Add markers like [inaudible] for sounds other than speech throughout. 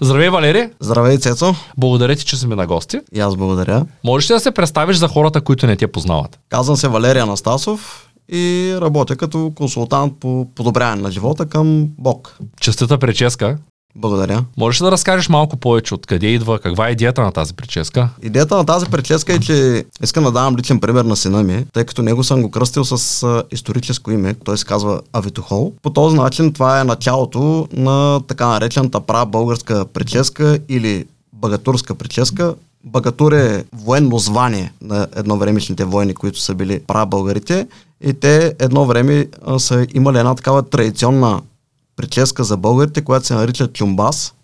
Здравей, Валери! Здравей, Цецо! Благодаря ти, че си ми на гости. И аз благодаря. Можеш ли да се представиш за хората, които не те познават? Казвам се Валерия Анастасов и работя като консултант по подобряване на живота към Бог. Честата прическа. Благодаря. Можеш ли да разкажеш малко повече от къде идва, каква е идеята на тази прическа? Идеята на тази прическа е, че искам да давам личен пример на сина ми, тъй като него съм го кръстил с историческо име, той се казва Авитохол. По този начин това е началото на така наречената права българска прическа или багатурска прическа, Багатур е военно звание на едновремешните войни, които са били българите. И те едно време са имали една такава традиционна прическа за българите, която се нарича чумбас.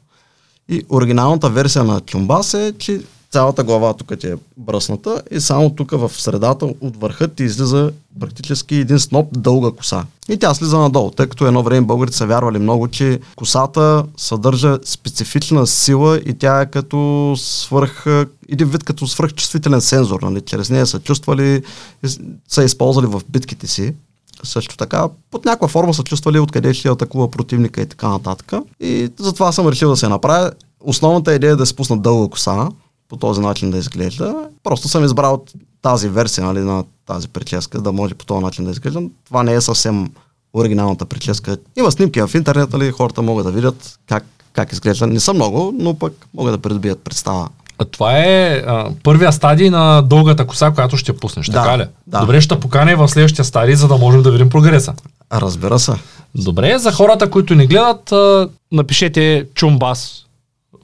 И оригиналната версия на чумбас е, че цялата глава тук ти е бръсната и само тук в средата от върха ти излиза практически един сноп дълга коса. И тя слиза надолу, тъй като едно време българите са вярвали много, че косата съдържа специфична сила и тя е като свърх, един вид като свръхчувствителен сензор. Нали? Чрез нея са чувствали, са използвали в битките си също така под някаква форма са чувствали откъде ще атакува противника и така нататък. И затова съм решил да се направя. Основната идея е да се пусна дълга коса, по този начин да изглежда. Просто съм избрал тази версия нали, на тази прическа, да може по този начин да изглежда. Това не е съвсем оригиналната прическа. Има снимки в интернет, нали, хората могат да видят как, как изглежда. Не са много, но пък могат да придобият представа. А това е а, първия стадий на дългата коса, която ще пуснеш, да, така ли? Да. Добре, ще поканя в следващия стадий, за да можем да видим прогреса. Разбира се. Добре, за хората, които не гледат, а, напишете чумбас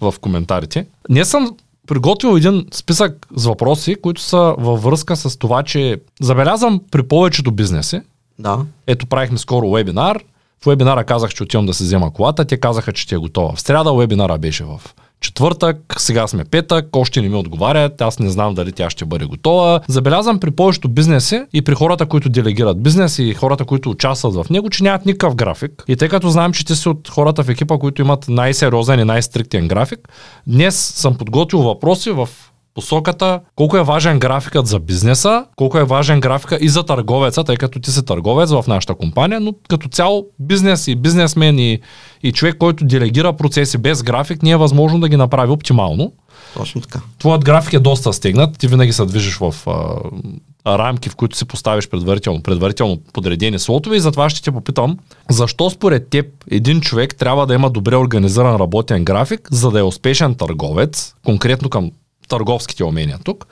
в коментарите. Не съм приготвил един списък с въпроси, които са във връзка с това, че забелязвам при повечето бизнеси. Да. Ето правихме скоро вебинар. В вебинара казах, че отивам да се взема колата. Те казаха, че ти е готова. В сряда вебинара беше в четвъртък, сега сме петък, още не ми отговарят, аз не знам дали тя ще бъде готова. Забелязвам при повечето бизнеси и при хората, които делегират бизнес и хората, които участват в него, че нямат никакъв график. И тъй като знам, че ти си от хората в екипа, които имат най-сериозен и най-стриктен график, днес съм подготвил въпроси в посоката колко е важен графикът за бизнеса, колко е важен графика и за търговеца, тъй като ти си търговец в нашата компания, но като цяло бизнес и бизнесмен и, и човек, който делегира процеси без график, не е възможно да ги направи оптимално. Точно така. Твоят график е доста стегнат, ти винаги се движиш в а, рамки, в които си поставиш предварително, предварително подредени слотове и затова ще те попитам, защо според теб един човек трябва да има добре организиран работен график, за да е успешен търговец, конкретно към търговските умения тук.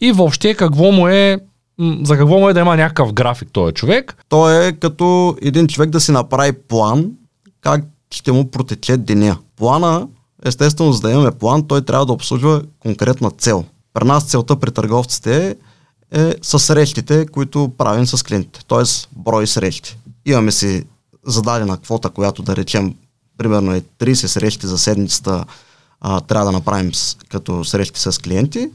И въобще какво му е за какво му е да има някакъв график този човек? Той е като един човек да си направи план как ще му протече деня. Плана, естествено, за да имаме план, той трябва да обслужва конкретна цел. При нас целта при търговците е, е с срещите, които правим с клиентите, т.е. брой срещи. Имаме си зададена квота, която да речем примерно е 30 срещи за седмицата а, трябва да направим с, като срещи с клиенти.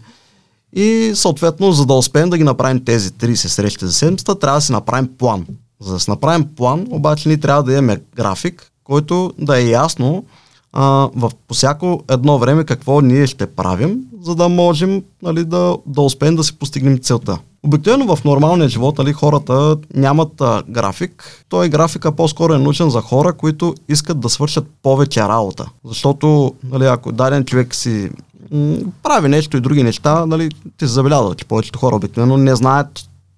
И съответно, за да успеем да ги направим тези 30 срещи за седмицата, трябва да си направим план. За да си направим план, обаче ние трябва да имаме график, който да е ясно а, в, по всяко едно време какво ние ще правим, за да можем нали, да, да успеем да си постигнем целта. Обикновено в нормалния живот нали, хората нямат а, график. Той графика по-скоро е нужен за хора, които искат да свършат повече работа. Защото нали, ако даден човек си м- прави нещо и други неща, нали, ти забелязва, че повечето хора обикновено не знаят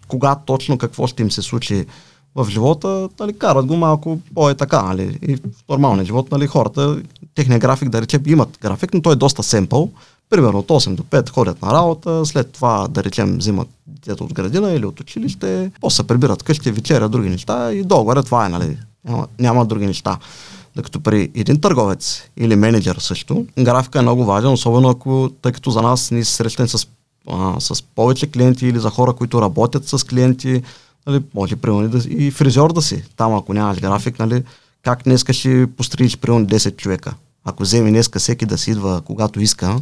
кога точно какво ще им се случи в живота, нали, карат го малко по-е така, нали, и в нормалния живот, нали, хората, техният график, да речем, имат график, но той е доста семпъл, примерно от 8 до 5 ходят на работа, след това, да речем, взимат детето от градина или от училище, после се прибират къщи, вечеря, други неща и долу това е, нали, няма, няма други неща. Докато при един търговец или менеджер също, графика е много важен, особено ако, тъй като за нас ние се срещаме с, с повече клиенти или за хора, които работят с клиенти, нали, може примерно да, и фризьор да си. Там ако нямаш график, нали, как днеска ще постригиш примерно 10 човека. Ако вземе днеска всеки да си идва когато иска,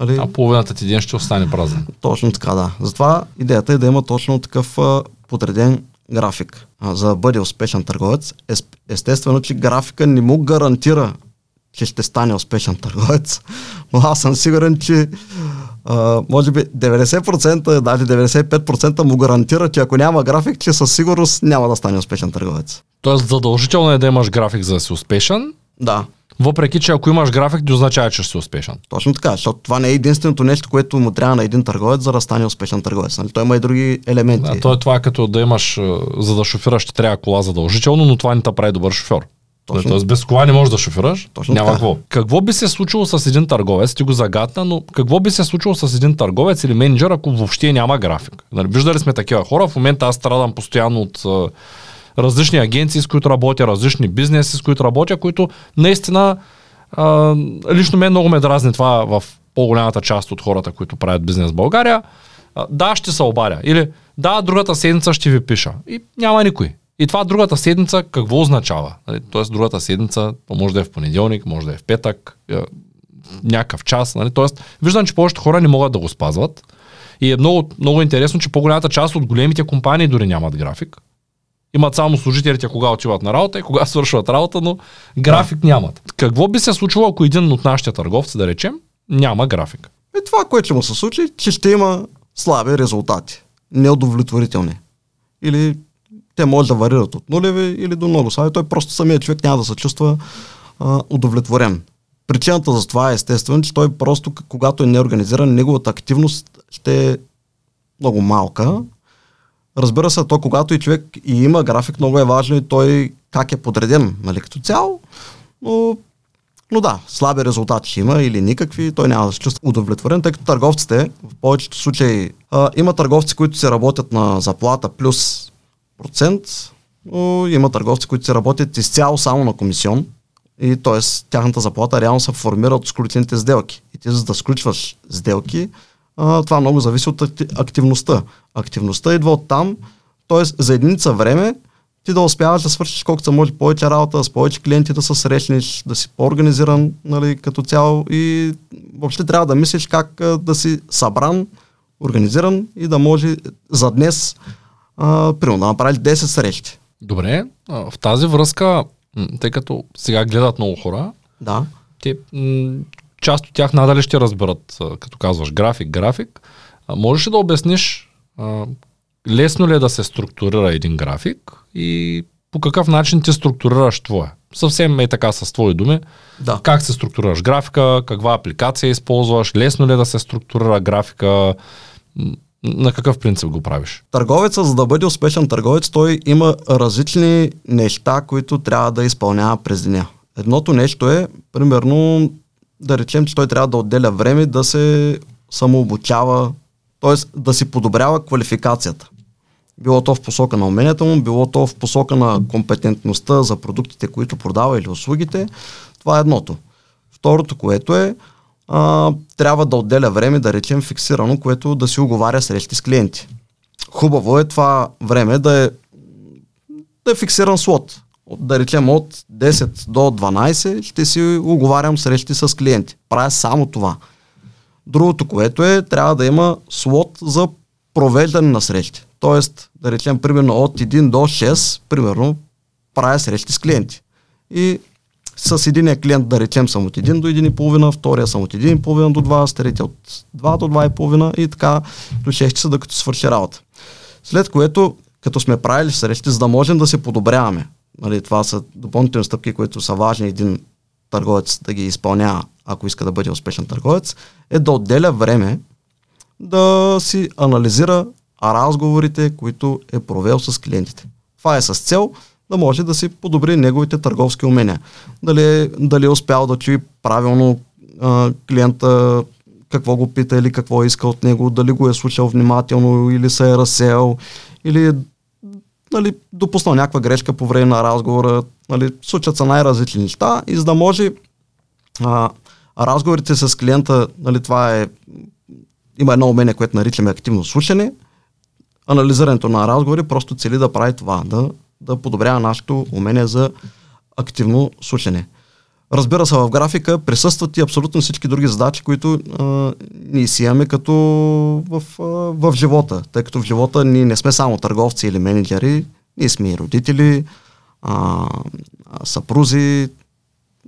Нали? А половината ти ден ще остане празен. Точно така, да. Затова идеята е да има точно такъв а, подреден график. А, за да бъде успешен търговец, е, естествено, че графика не му гарантира, че ще стане успешен търговец, [laughs] но аз съм сигурен, че а, може би 90%, даже 95% му гарантира, че ако няма график, че със сигурност няма да стане успешен търговец. Тоест задължително е да имаш график за да си успешен. Да. въпреки че ако имаш график, не означава, че ще си успешен. Точно така, защото това не е единственото нещо, което му трябва на един търговец, за да стане успешен търговец. Нали? Той има и други елементи. Да, то е това като да имаш, за да шофираш, ще трябва кола задължително, но това не те прави добър шофьор. Точно. Тоест без кола не можеш да шофираш, Точно няма така. какво. Какво би се случило с един търговец, ти го загадна, но какво би се случило с един търговец или менеджер, ако въобще няма график? Нали, виждали сме такива хора, в момента аз страдам постоянно от а, различни агенции, с които работя, различни бизнеси, с които работя, които наистина а, лично мен много ме дразни това в по-голямата част от хората, които правят бизнес в България. А, да, ще се обаря. Или да, другата седмица ще ви пиша. И няма никой. И това другата седмица какво означава? Нали, Тоест другата седмица, може да е в понеделник, може да е в петък, е, някакъв час. Нали? Тоест, виждам, че повечето хора не могат да го спазват. И е много, много интересно, че по-голямата част от големите компании дори нямат график. Имат само служителите кога отиват на работа и кога [laughs] свършват работа, но график нямат. Какво би се случило, ако един от нашите търговци, да речем, няма график? И това, което ще му се случи, че ще има слаби резултати. Неудовлетворителни. Или те може да варират от нулеви или до много слаби. Той просто самият човек няма да се чувства а, удовлетворен. Причината за това е естествено, че той просто, когато е неорганизиран, неговата активност ще е много малка. Разбира се, то когато и човек и има график, много е важно и той как е подреден нали, като цяло, но но да, слаби резултати ще има или никакви, той няма да се чувства удовлетворен, тъй като търговците в повечето случаи а, има търговци, които се работят на заплата плюс процент, но има търговци, които се работят изцяло само на комисион и т.е. тяхната заплата реално се формира от сключените сделки. И ти за да сключваш сделки, а, това много зависи от акти- активността. Активността идва от там, т.е. за единица време ти да успяваш да свършиш колкото може повече работа, с повече клиенти да се срещнеш, да си по-организиран нали, като цяло и въобще трябва да мислиш как да си събран, организиран и да може за днес а, примерно да направиш 10 срещи. Добре, в тази връзка, тъй като сега гледат много хора, Да. те, част от тях надали ще разберат, като казваш график, график. Можеш ли да обясниш лесно ли е да се структурира един график и по какъв начин ти структурираш твоя? Съвсем е така с твои думи. Да. Как се структурираш графика, каква апликация използваш, лесно ли е да се структурира графика, на какъв принцип го правиш? Търговецът, за да бъде успешен търговец, той има различни неща, които трябва да изпълнява през деня. Едното нещо е, примерно, да речем, че той трябва да отделя време да се самообучава, т.е. да си подобрява квалификацията. Било то в посока на уменията му, било то в посока на компетентността за продуктите, които продава или услугите. Това е едното. Второто, което е, а, трябва да отделя време, да речем фиксирано, което да си оговаря срещи с клиенти. Хубаво е това време да е, да е фиксиран слот. От, да речем от 10 до 12 ще си оговарям срещи с клиенти. Правя само това. Другото, което е, трябва да има слот за провеждане на срещи. Тоест, да речем, примерно от 1 до 6, примерно, правя срещи с клиенти. И с единия клиент, да речем, съм от 1 до 1,5, втория съм от 1,5 до 2, с третия от 2 до 2,5 и така до 6 часа, докато свърши работа. След което, като сме правили срещи, за да можем да се подобряваме, нали, това са допълнителни стъпки, които са важни един търговец да ги изпълнява, ако иска да бъде успешен търговец, е да отделя време да си анализира разговорите, които е провел с клиентите. Това е с цел да може да си подобри неговите търговски умения. Дали, е- дали е успял да чуи правилно а, клиента какво го пита или какво иска от него, дали го е слушал внимателно или се е разсеял, или е нали, допуснал някаква грешка по време на разговора. Нали, случат са най-различни неща и за да може а, разговорите с клиента, нали, това е има едно умение, което наричаме активно слушане. Анализирането на разговори просто цели да прави това, да, да подобрява нашето умение за активно слушане. Разбира се, в графика присъстват и абсолютно всички други задачи, които а, ние си имаме като в, а, в живота. Тъй като в живота ние не сме само търговци или менеджери, ние сме и родители, а, съпрузи,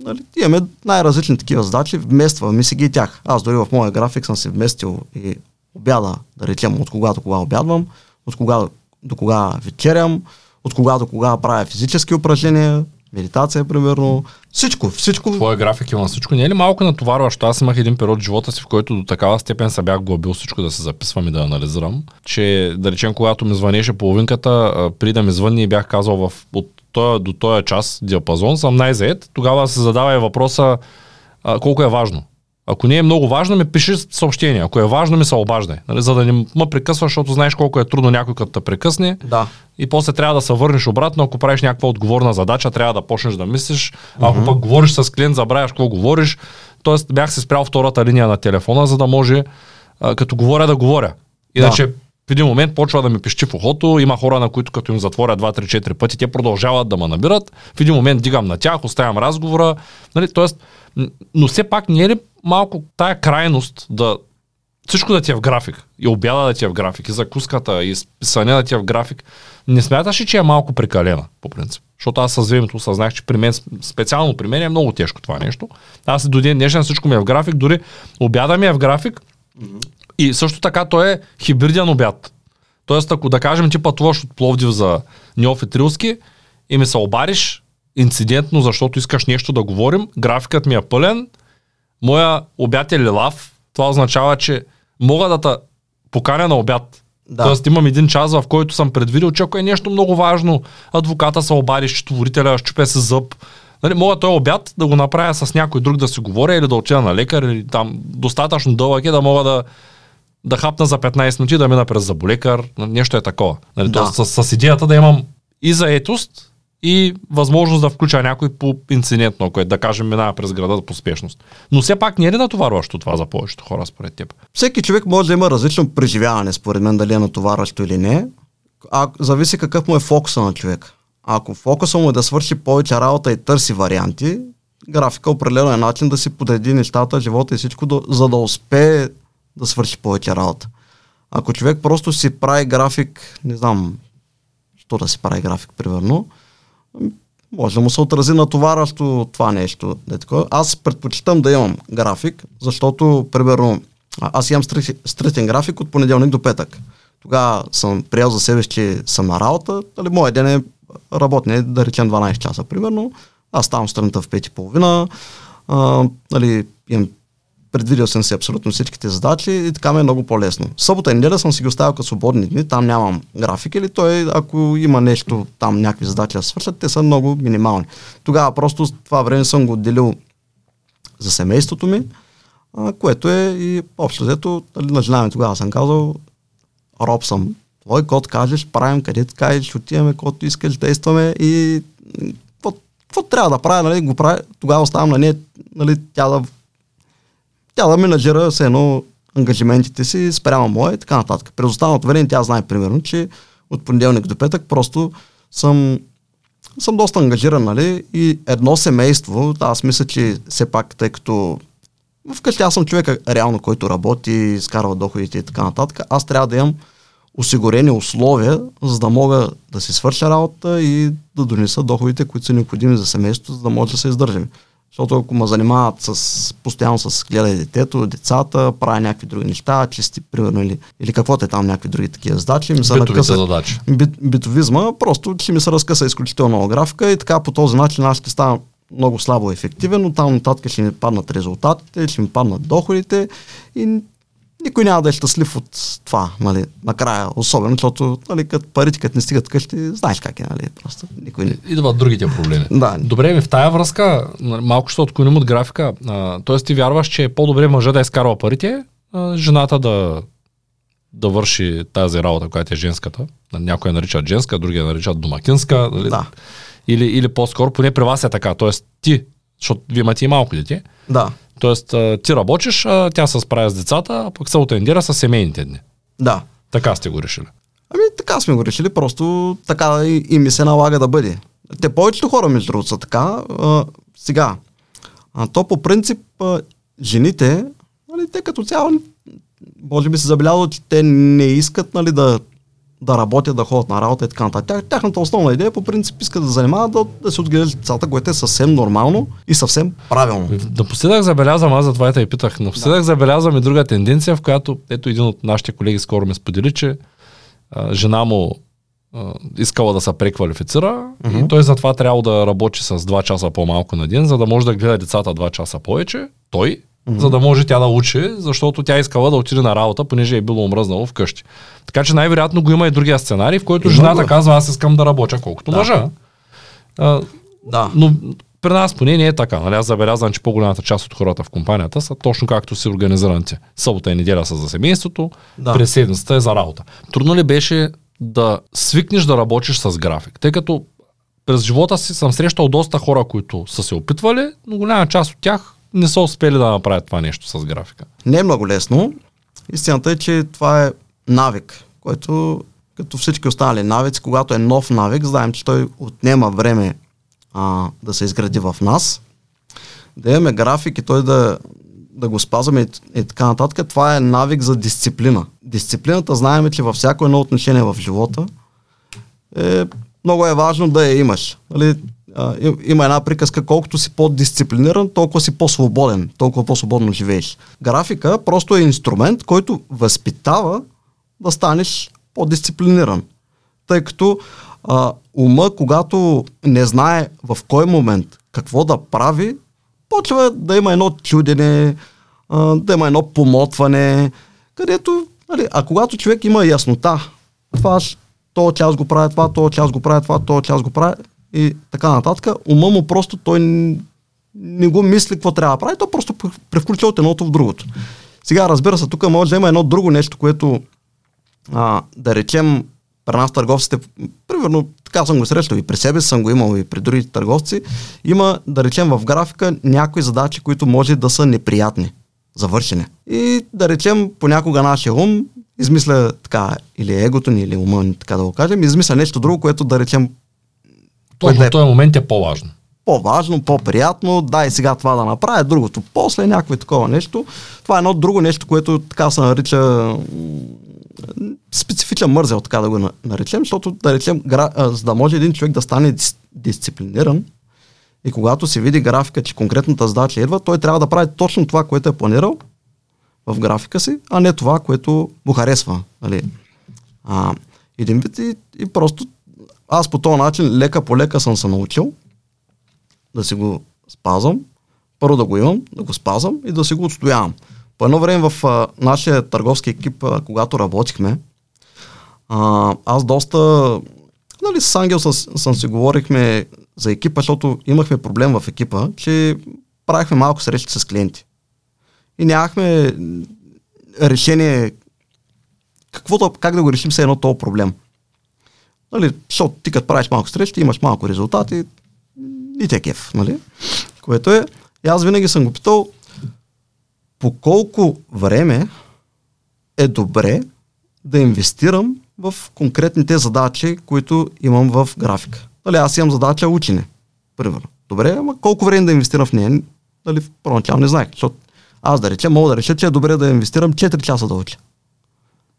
нали, имаме най-различни такива задачи, вместваме си ги и тях. Аз дори в моя график съм си вместил и обяда, да речем, от кога до кога обядвам, от кога до кога вечерям, от кога до кога правя физически упражнения, медитация, примерно, Всичко, всичко. Твоя график има всичко. Не е ли малко натоварващо? Аз имах един период в живота си, в който до такава степен се бях глобил всичко да се записвам и да анализирам, че да речем, когато ми звънеше половинката, при да ми звънни бях казал в, от тоя до този час диапазон съм най-заед, тогава се задава и въпроса а, колко е важно. Ако не е много важно, ми пиши съобщение. Ако е важно, ми се обаждай. Нали, за да не ме прекъсваш, защото знаеш колко е трудно някой като те прекъсне. Да. И после трябва да се върнеш обратно. Ако правиш някаква отговорна задача, трябва да почнеш да мислиш. Ако uh-huh. пък говориш с клиент, забравяш какво говориш. Тоест бях се спрял втората линия на телефона, за да може, а, като говоря, да говоря. Иначе да. в един момент почва да ми пищи в ухото. Има хора, на които като им затворя 2-3-4 пъти, те продължават да ме набират. В един момент дигам на тях, оставям разговора. Нали, тоест, но все пак не е ли малко тая крайност да всичко да ти е в график. И обяда да ти е в график, и закуската, и списане да ти е в график. Не смяташ ли, че е малко прекалена, по принцип? Защото аз с времето осъзнах, че при мен, специално при мен е много тежко това нещо. Аз до ден днешен всичко ми е в график, дори обяда ми е в график. И също така той е хибриден обяд. Тоест, ако да кажем ти пътуваш от Пловдив за Ньоф и Трилски и ми се обариш инцидентно, защото искаш нещо да говорим, графикът ми е пълен, моя обяд е лилав, това означава, че мога да те поканя на обяд. Да. Тоест имам един час, в който съм предвидил, че ако е нещо много важно, адвоката се обади, счетоводителя, щупе се зъб, нали, мога този обяд да го направя с някой друг да си говоря или да отида на лекар или там достатъчно дълъг е да мога да, да хапна за 15 минути, да мина през заболекар, нещо е такова. Нали, да. Тоест, с, с идеята да имам и заетост, и възможност да включа някой по инцидентно, е да кажем минава през града по спешност. Но все пак не е ли натоварващо това за повечето хора според теб? Всеки човек може да има различно преживяване, според мен, дали е натоварващо или не. А, зависи какъв му е фокуса на човек. Ако фокуса му е да свърши повече работа и търси варианти, графика определено е начин да си подреди нещата, живота и всичко, за да успее да свърши повече работа. Ако човек просто си прави график, не знам, що да си прави график, примерно, може да му се отрази натоварващо това нещо. Аз предпочитам да имам график, защото, примерно, аз имам стритен график от понеделник до петък. Тогава съм приел за себе, че съм на работа, дали, моят ден е работне, да речем 12 часа, примерно. Аз ставам страната в 5.30, нали, имам предвидил съм си абсолютно всичките задачи и така ми е много по-лесно. Събота и неделя съм си ги оставил като свободни дни, там нямам график или той, ако има нещо там, някакви задачи да свършат, те са много минимални. Тогава просто това време съм го отделил за семейството ми, а, което е и общо взето, нали, на жена ми тогава съм казал, роб съм. Твой код кажеш, правим където кажеш, отиваме, който искаш, действаме и какво трябва да правя, нали, го правя, тогава оставам на нея, нали, тя да тя да менаджира с едно ангажиментите си спрямо моя и така нататък. През останалото време тя знае примерно, че от понеделник до петък просто съм, съм доста ангажиран, нали? И едно семейство, аз мисля, че все пак, тъй като вкъщи аз съм човека реално, който работи, изкарва доходите и така нататък, аз трябва да имам осигурени условия, за да мога да си свърша работа и да донеса доходите, които са необходими за семейството, за да може да се издържим. Защото ако ме занимават с, постоянно с гледай детето, децата, правя някакви други неща, чисти, примерно, или, или каквото е там, някакви други такива задачи. Ми се накъса, задачи. Бит, битовизма, просто ще ми се разкъса изключително много графика и така по този начин аз ще стана много слабо ефективен, но там нататък ще ми паднат резултатите, ще ми паднат доходите и никой няма да е щастлив от това, нали, накрая, особено, защото, нали, като парите, като не стигат къщи, знаеш как е, нали, просто никой не... Идват другите проблеми. да. Добре, ми в тая връзка, малко ще отклоним от графика, т.е. ти вярваш, че е по-добре мъжа да изкарва парите, а, жената да, да върши тази работа, която е женската. Някои я наричат женска, други я наричат домакинска. Нали? Да. Или, или по-скоро, поне при вас е така, т.е. ти, защото вие имате и малко дете, да. Тоест, ти работиш, а тя се справя с децата, а пък се отендира с семейните дни. Да. Така сте го решили. Ами така сме го решили, просто така и, и ми се налага да бъде. Те повечето хора, между другото, са така. А, сега, а, то по принцип а, жените, нали, те като цяло, може би се забелязало, че те не искат нали, да да работят, да ходят на работа и така нататък. Тяхната основна идея по принцип иска да занимават да, да се отгледат децата, което е съвсем нормално и съвсем правилно. Напоследък забелязвам, аз затова и питах, напоследък да. забелязвам и друга тенденция, в която ето един от нашите колеги скоро ме сподели, че а, жена му искала да се преквалифицира mm-hmm. и той затова трябва да работи с 2 часа по-малко на ден, за да може да гледа децата 2 часа повече, той, mm-hmm. за да може тя да учи, защото тя искала да отиде на работа, понеже е било омръзнало вкъщи. Така че най-вероятно го има и другия сценарий, в който жената казва, аз искам да работя колкото да. мъжа. А, Да. но при нас поне не е така. Нали? Аз забелязвам, че по-голямата част от хората в компанията са точно както си организираните. Събота и неделя са за семейството, да. през седмицата е за работа. Трудно ли беше да свикнеш да работиш с график? Тъй като през живота си съм срещал доста хора, които са се опитвали, но голяма част от тях не са успели да направят това нещо с графика. Не е много лесно. Истината е, че това е навик, който като всички останали навици, когато е нов навик, знаем, че той отнема време а, да се изгради в нас. Да имаме график и той да, да го спазваме и, и така нататък, това е навик за дисциплина. Дисциплината знаем, че във всяко едно отношение в живота е, много е важно да я имаш. Нали, а, им- има една приказка, колкото си по-дисциплиниран, толкова си по-свободен, толкова по-свободно живееш. Графика просто е инструмент, който възпитава да станеш по-дисциплиниран. Тъй като а, ума, когато не знае в кой момент какво да прави, почва да има едно чудене, да има едно помотване, където, нали, а когато човек има яснота, това то час го правя това, то час го правя това, то час го правя и така нататък, ума му просто той не го мисли какво трябва да прави, то просто пр- превключва от едното в другото. Сега, разбира се, тук може да има едно друго нещо, което а, да речем, при нас търговците, примерно, така съм го срещал и при себе съм го имал и при другите търговци, има, да речем, в графика някои задачи, които може да са неприятни, завършени. И да речем, понякога нашия ум измисля така, или егото ни, или ума ни, така да го кажем, измисля нещо друго, което да речем Точно да е в този момент е по-важно. по-важно, по-приятно, дай сега това да направя, другото после, някакво такова нещо. Това е едно друго нещо, което така се нарича специфичен мързел, така да го на- наречем, защото да речем, за да може един човек да стане дис, дисциплиниран и когато се види графика, че конкретната задача идва, той трябва да прави точно това, което е планирал в графика си, а не това, което му харесва. Нали? А, един вид и, и просто аз по този начин лека по лека съм се научил да си го спазвам, първо да го имам, да го спазвам и да си го отстоявам. По едно време в а, нашия търговски екип, а, когато работихме, а, аз доста, нали, с Ангел с, съм си говорихме за екипа, защото имахме проблем в екипа, че правихме малко срещи с клиенти. И нямахме решение какво да, как да го решим все едно този проблем. Нали, защото ти като правиш малко срещи, имаш малко резултати, и те кеф, нали? Което е, и аз винаги съм го питал, по колко време е добре да инвестирам в конкретните задачи, които имам в графика. Нали, аз имам задача учене, примерно. Добре, ама колко време да инвестирам в нея? Нали, първоначално не знаех, защото аз да речем, мога да реша, че е добре да инвестирам 4 часа да уча.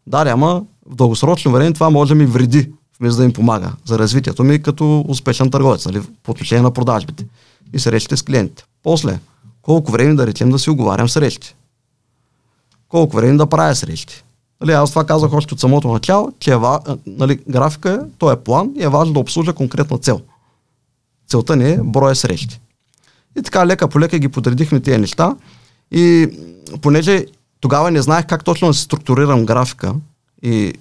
Да, ама в дългосрочно време това може да ми вреди, вместо да им помага за развитието ми като успешен търговец, нали, по отношение на продажбите и срещите с клиентите. После, колко време да речем да си оговарям срещи? Колко време да правя срещи? Нали, аз това казах още от самото начало, че е, нали, графика е, то е план и е важно да обслужа конкретна цел. Целта ни е броя срещи. И така лека по лека ги подредихме тези неща. И понеже тогава не знаех как точно да се структурирам графика и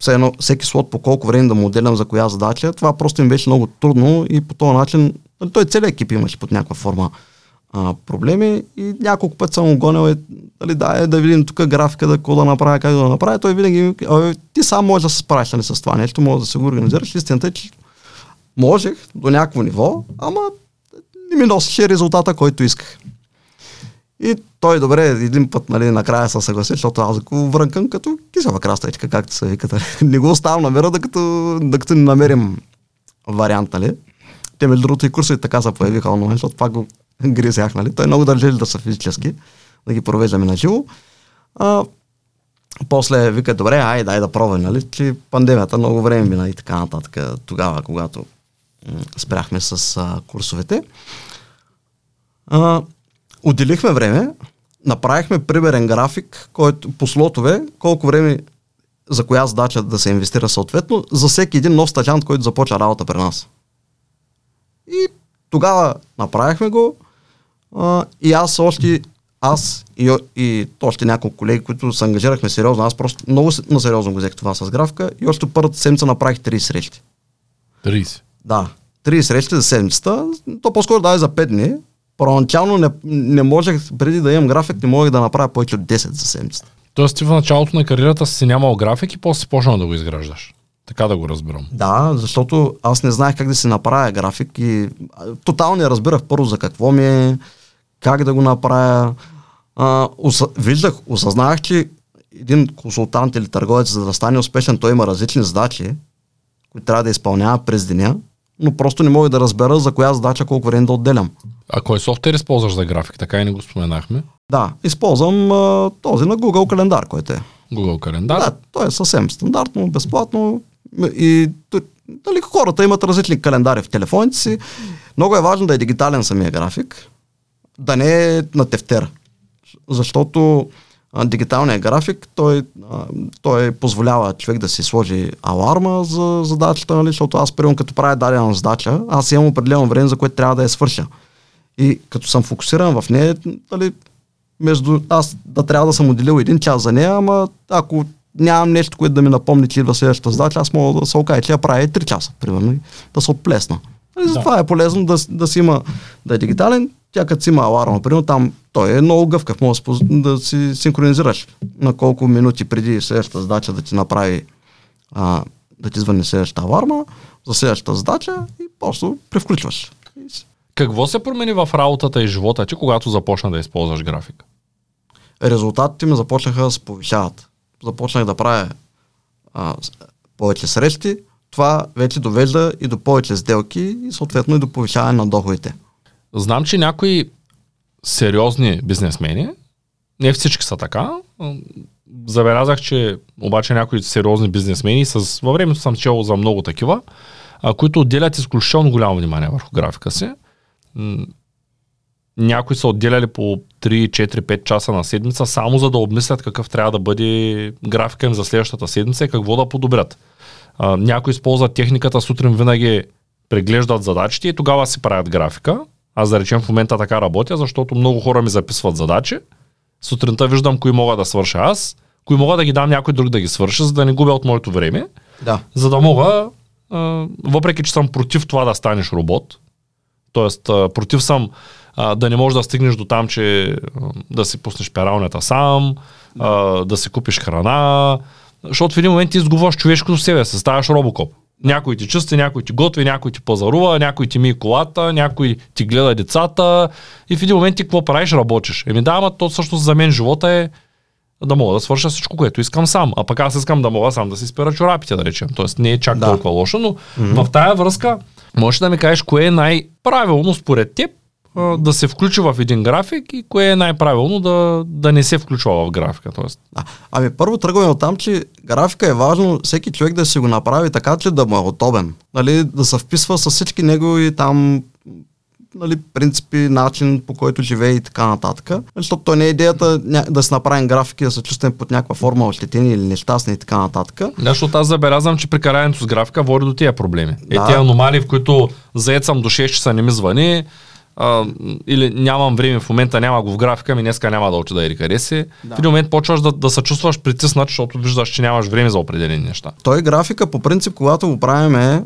все едно, всеки слот по колко време да му отделям за коя задача, това просто им беше много трудно и по този начин, нали, той целият екип имаше под някаква форма а, проблеми и няколко пъти съм го гонил, е, нали, да, е, да видим тук графика, да, какво да направя, как да направя. Той винаги, ми, «Абе, ти сам можеш да се справиш нали, с това нещо, можеш да се го организираш. Истината е, че можех до някакво ниво, ама не ми носеше резултата, който исках. И той добре, един път, нали, накрая се съгласи, защото аз го врънкам като кисела краставичка, както се вика. [laughs] не го оставам на мира, докато, докато не намерим вариант, нали. Те, между другото, и курсовете така се появиха онлайн, защото пак го [laughs] гризях, нали. Той много държи да са физически, да ги провеждаме на живо. А, после вика, добре, ай, дай да пробваме, нали, че пандемията много време мина и така нататък, тогава, когато спряхме с а, курсовете. А, отделихме време, направихме примерен график, който по слотове, колко време за коя задача да се инвестира съответно, за всеки един нов стажант, който започва работа при нас. И тогава направихме го а, и аз още, аз и, и още няколко колеги, които се ангажирахме сериозно, аз просто много на сериозно го взех това с графика и още първата седмица направих 30 срещи. 30. Да, 30 срещи за седмицата, то по-скоро дай за 5 дни. Първоначално не, не можех, преди да имам график, не можех да направя повече от 10 за седмицата. Тоест ти в началото на кариерата си нямал график и после си почнал да го изграждаш. Така да го разбирам. Да, защото аз не знаех как да си направя график и тотално не разбирах първо за какво ми е, как да го направя. А, уса, виждах, осъзнавах, че един консултант или търговец, за да стане успешен, той има различни задачи, които трябва да изпълнява през деня, но просто не мога да разбера за коя задача колко време да отделям. А кой софтуер използваш за график? Така и не го споменахме. Да, използвам а, този на Google календар, който е. Google календар. Да, той е съвсем стандартно, безплатно. И дали, хората имат различни календари в телефоните си. Много е важно да е дигитален самия график, да не е на тефтер. Защото а, дигиталният график, той, а, той позволява човек да си сложи аларма за задачата, нали? защото аз, примерно, като правя дадена задача, аз имам определено време, за което трябва да я свърша. И като съм фокусиран в нея, нали, между аз да трябва да съм отделил един час за нея, ама ако нямам нещо, което да ми напомни, че идва следващата задача, аз мога да се окажа, че я правя и 3 часа, примерно, да се отплесна. И Да. затова е полезно да, да си има, да е дигитален, тя като си има аларма, примерно там той е много гъвкав, може да, си синхронизираш на колко минути преди следващата задача да ти направи, а, да ти звънне следващата аларма за следващата задача и просто превключваш. Какво се промени в работата и живота ти, когато започна да използваш график? резултатите ми започнаха да се повишават. Започнах да правя а, повече срещи, това вече довежда и до повече сделки и съответно и до повишаване на доходите. Знам, че някои сериозни бизнесмени, не всички са така, забелязах, че обаче някои сериозни бизнесмени, с, във времето съм чел за много такива, а, които отделят изключително голямо внимание върху графика си. Някои са отделяли по 3, 4, 5 часа на седмица, само за да обмислят какъв трябва да бъде графика им за следващата седмица и какво да подобрят. А, някои използват техниката сутрин винаги преглеждат задачите и тогава си правят графика. Аз да речем в момента така работя, защото много хора ми записват задачи. Сутринта виждам кои мога да свърша аз, кои мога да ги дам някой друг да ги свърши, за да не губя от моето време, Да. за да мога, а, въпреки че съм против това да станеш робот, т.е. против съм а, да не можеш да стигнеш до там, че а, да си пуснеш пералнята сам, да си купиш храна, защото в един момент ти изгубваш човешкото себе, се ставаш робокоп. Някой ти чисти, някой ти готви, някой ти пазарува, някой ти мие колата, някой ти гледа децата и в един момент ти какво правиш? Работиш. Еми да, ама то всъщност за мен живота е да мога да свърша всичко, което искам сам. А пък аз искам да мога сам да си спира чорапите, да речем. Тоест не е чак да. толкова лошо, но mm-hmm. в тая връзка можеш да ми кажеш кое е най-правилно според теб а, да се включи в един график и кое е най-правилно да, да не се включва в графика. Тоест, А, ами първо тръгваме от там, че графика е важно всеки човек да си го направи така, че да му е удобен. Нали, да се вписва с всички негови там нали, принципи, начин по който живее и така нататък. Нали, Защото той не е идеята да си направим графики, да се чувстваме под някаква форма ощетени или нещастни и така нататък. Да, защото аз забелязвам, че прекарането с графика води до тия проблеми. Е, Да. тия аномалии, в които заед съм до 6 часа, не ми звъни, а, или нямам време в момента, няма го в графика, ми днеска няма да отида или къде си. Да. В един момент почваш да, да се чувстваш притиснат, защото виждаш, че нямаш време за определени неща. Той графика, по принцип, когато го правиме,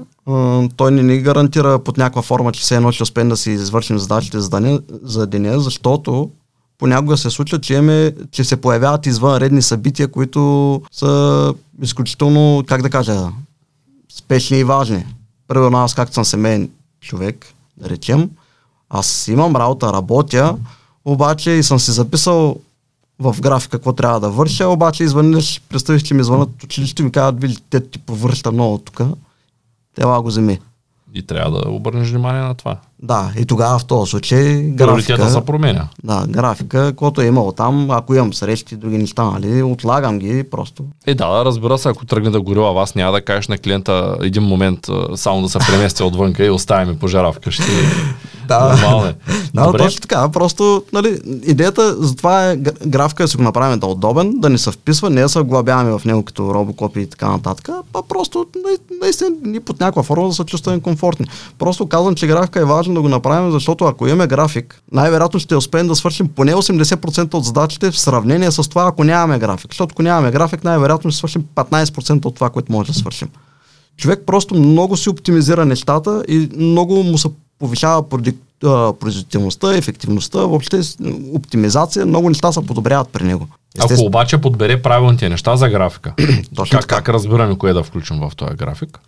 той не ни гарантира под някаква форма, че все едно ще успеем да си извършим задачите за деня, за деня защото понякога се случва, че, имаме, че се появяват извънредни събития, които са изключително, как да кажа, спешни и важни. Примерно аз, както съм семейен човек, да речем, аз имам работа, работя, обаче и съм си записал в графика какво трябва да върша, обаче изведнъж представиш, че ми звънат от училище ми казват, вили, те ти повръща много тук. Тела го вземи. И трябва да обърнеш внимание на това. Да, и тогава в този случай Приоритета графика, се променя. да, графика, каквото е имало там, ако имам срещи, други неща, нали, отлагам ги просто. Е, да, разбира се, ако тръгне да горила вас, няма да кажеш на клиента един момент само да се премести отвънка и остави ми пожара вкъщи. [laughs] Да. Нормално е. Да, Добре. точно така. Просто, нали, идеята за това е графика да си го направим да е удобен, да ни се вписва, не да се вглъбяваме в него като робокопи и така нататък, а просто на- наистина ни под някаква форма да се чувстваме комфортни. Просто казвам, че графика е важно да го направим, защото ако имаме график, най-вероятно ще успеем да свършим поне 80% от задачите в сравнение с това, ако нямаме график. Защото ако нямаме график, най-вероятно ще свършим 15% от това, което може да свършим. Човек просто много си оптимизира нещата и много му се повишава производителността, ефективността, въобще оптимизация, много неща се подобряват при него. Ако обаче подбере правилните неща за графика, [clears throat] как, как разбираме кое да включим в този график?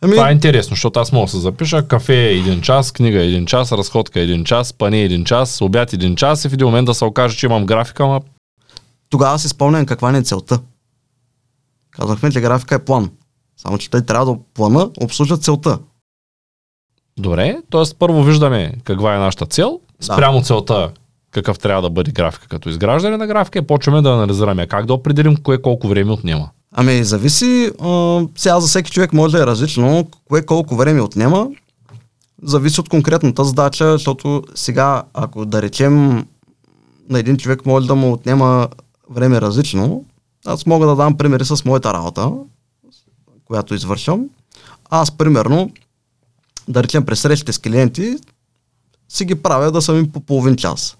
Ами, Това е интересно, защото аз мога да се запиша кафе е един час, книга е един час, разходка е един час, пане е един час, обяд е един час и в един момент да се окаже, че имам графика, ама тогава си спомням каква ни е целта. Казахме, че графика е план. Само, че той трябва да плана обслужва целта. добре, т.е. първо виждаме каква е нашата цел, Да. спрямо целта какъв трябва да бъде графика като изграждане на графика и почваме да анализираме как да определим кое колко време отнема. Ами, зависи, а, сега за всеки човек може да е различно, кое колко време отнема, зависи от конкретната задача, защото сега, ако да речем, на един човек може да му отнема време различно, аз мога да дам примери с моята работа, която извършвам. Аз, примерно, да речем през срещите с клиенти, си ги правя да съм им по половин час.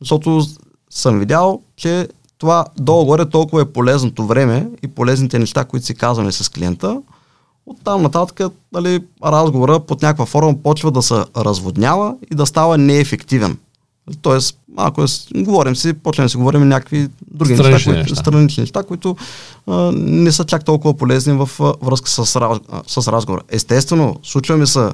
Защото съм видял, че това долу-горе толкова е полезното време и полезните неща, които си казваме с клиента. Оттам нататък нали, разговора под някаква форма почва да се разводнява и да става неефективен. Тоест, ако с- говорим си, почнем да си говорим някакви други неща, Странични които, неща. странични неща, които а, не са чак толкова полезни в а, връзка с, а, с разговора. Естествено, случва ми се,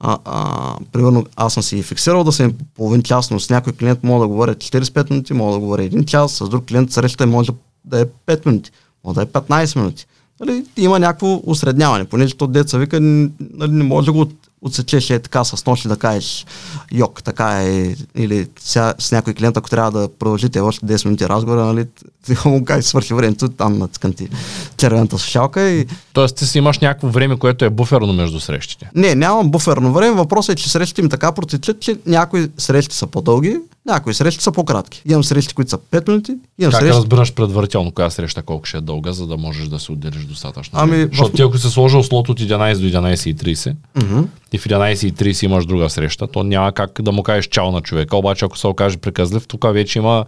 а, а, примерно аз съм си фиксирал да съм половин час, но с някой клиент мога да говоря 45 минути, мога да говоря 1 час, с друг клиент срещата може да е 5 минути, може да е 15 минути. Нали, има някакво усредняване, понеже то деца вика, нали, не може да го отсечеш е така с нощ да кажеш йок, така е, или сега, с някой клиент, ако трябва да продължите още 10 минути разговора, нали, ти [laughs] му кажеш, свърши времето, там натискам ти червената слушалка и Тоест ти си имаш някакво време, което е буферно между срещите. не, нямам буферно време. Въпросът е, че срещите ми така протичат, че някои срещи са по-дълги, някои срещи са по-кратки. Имам срещи, които са 5 минути, имам Как срещи... разбираш предварително коя среща колко ще е дълга, за да можеш да се отделиш достатъчно? Ами, време? в- Защото ти ако се сложил слот от 11 до 11.30 Мгм. И в 11.30 имаш друга среща, то няма как да му кажеш чао на човека, обаче ако се окаже приказлив, тук вече има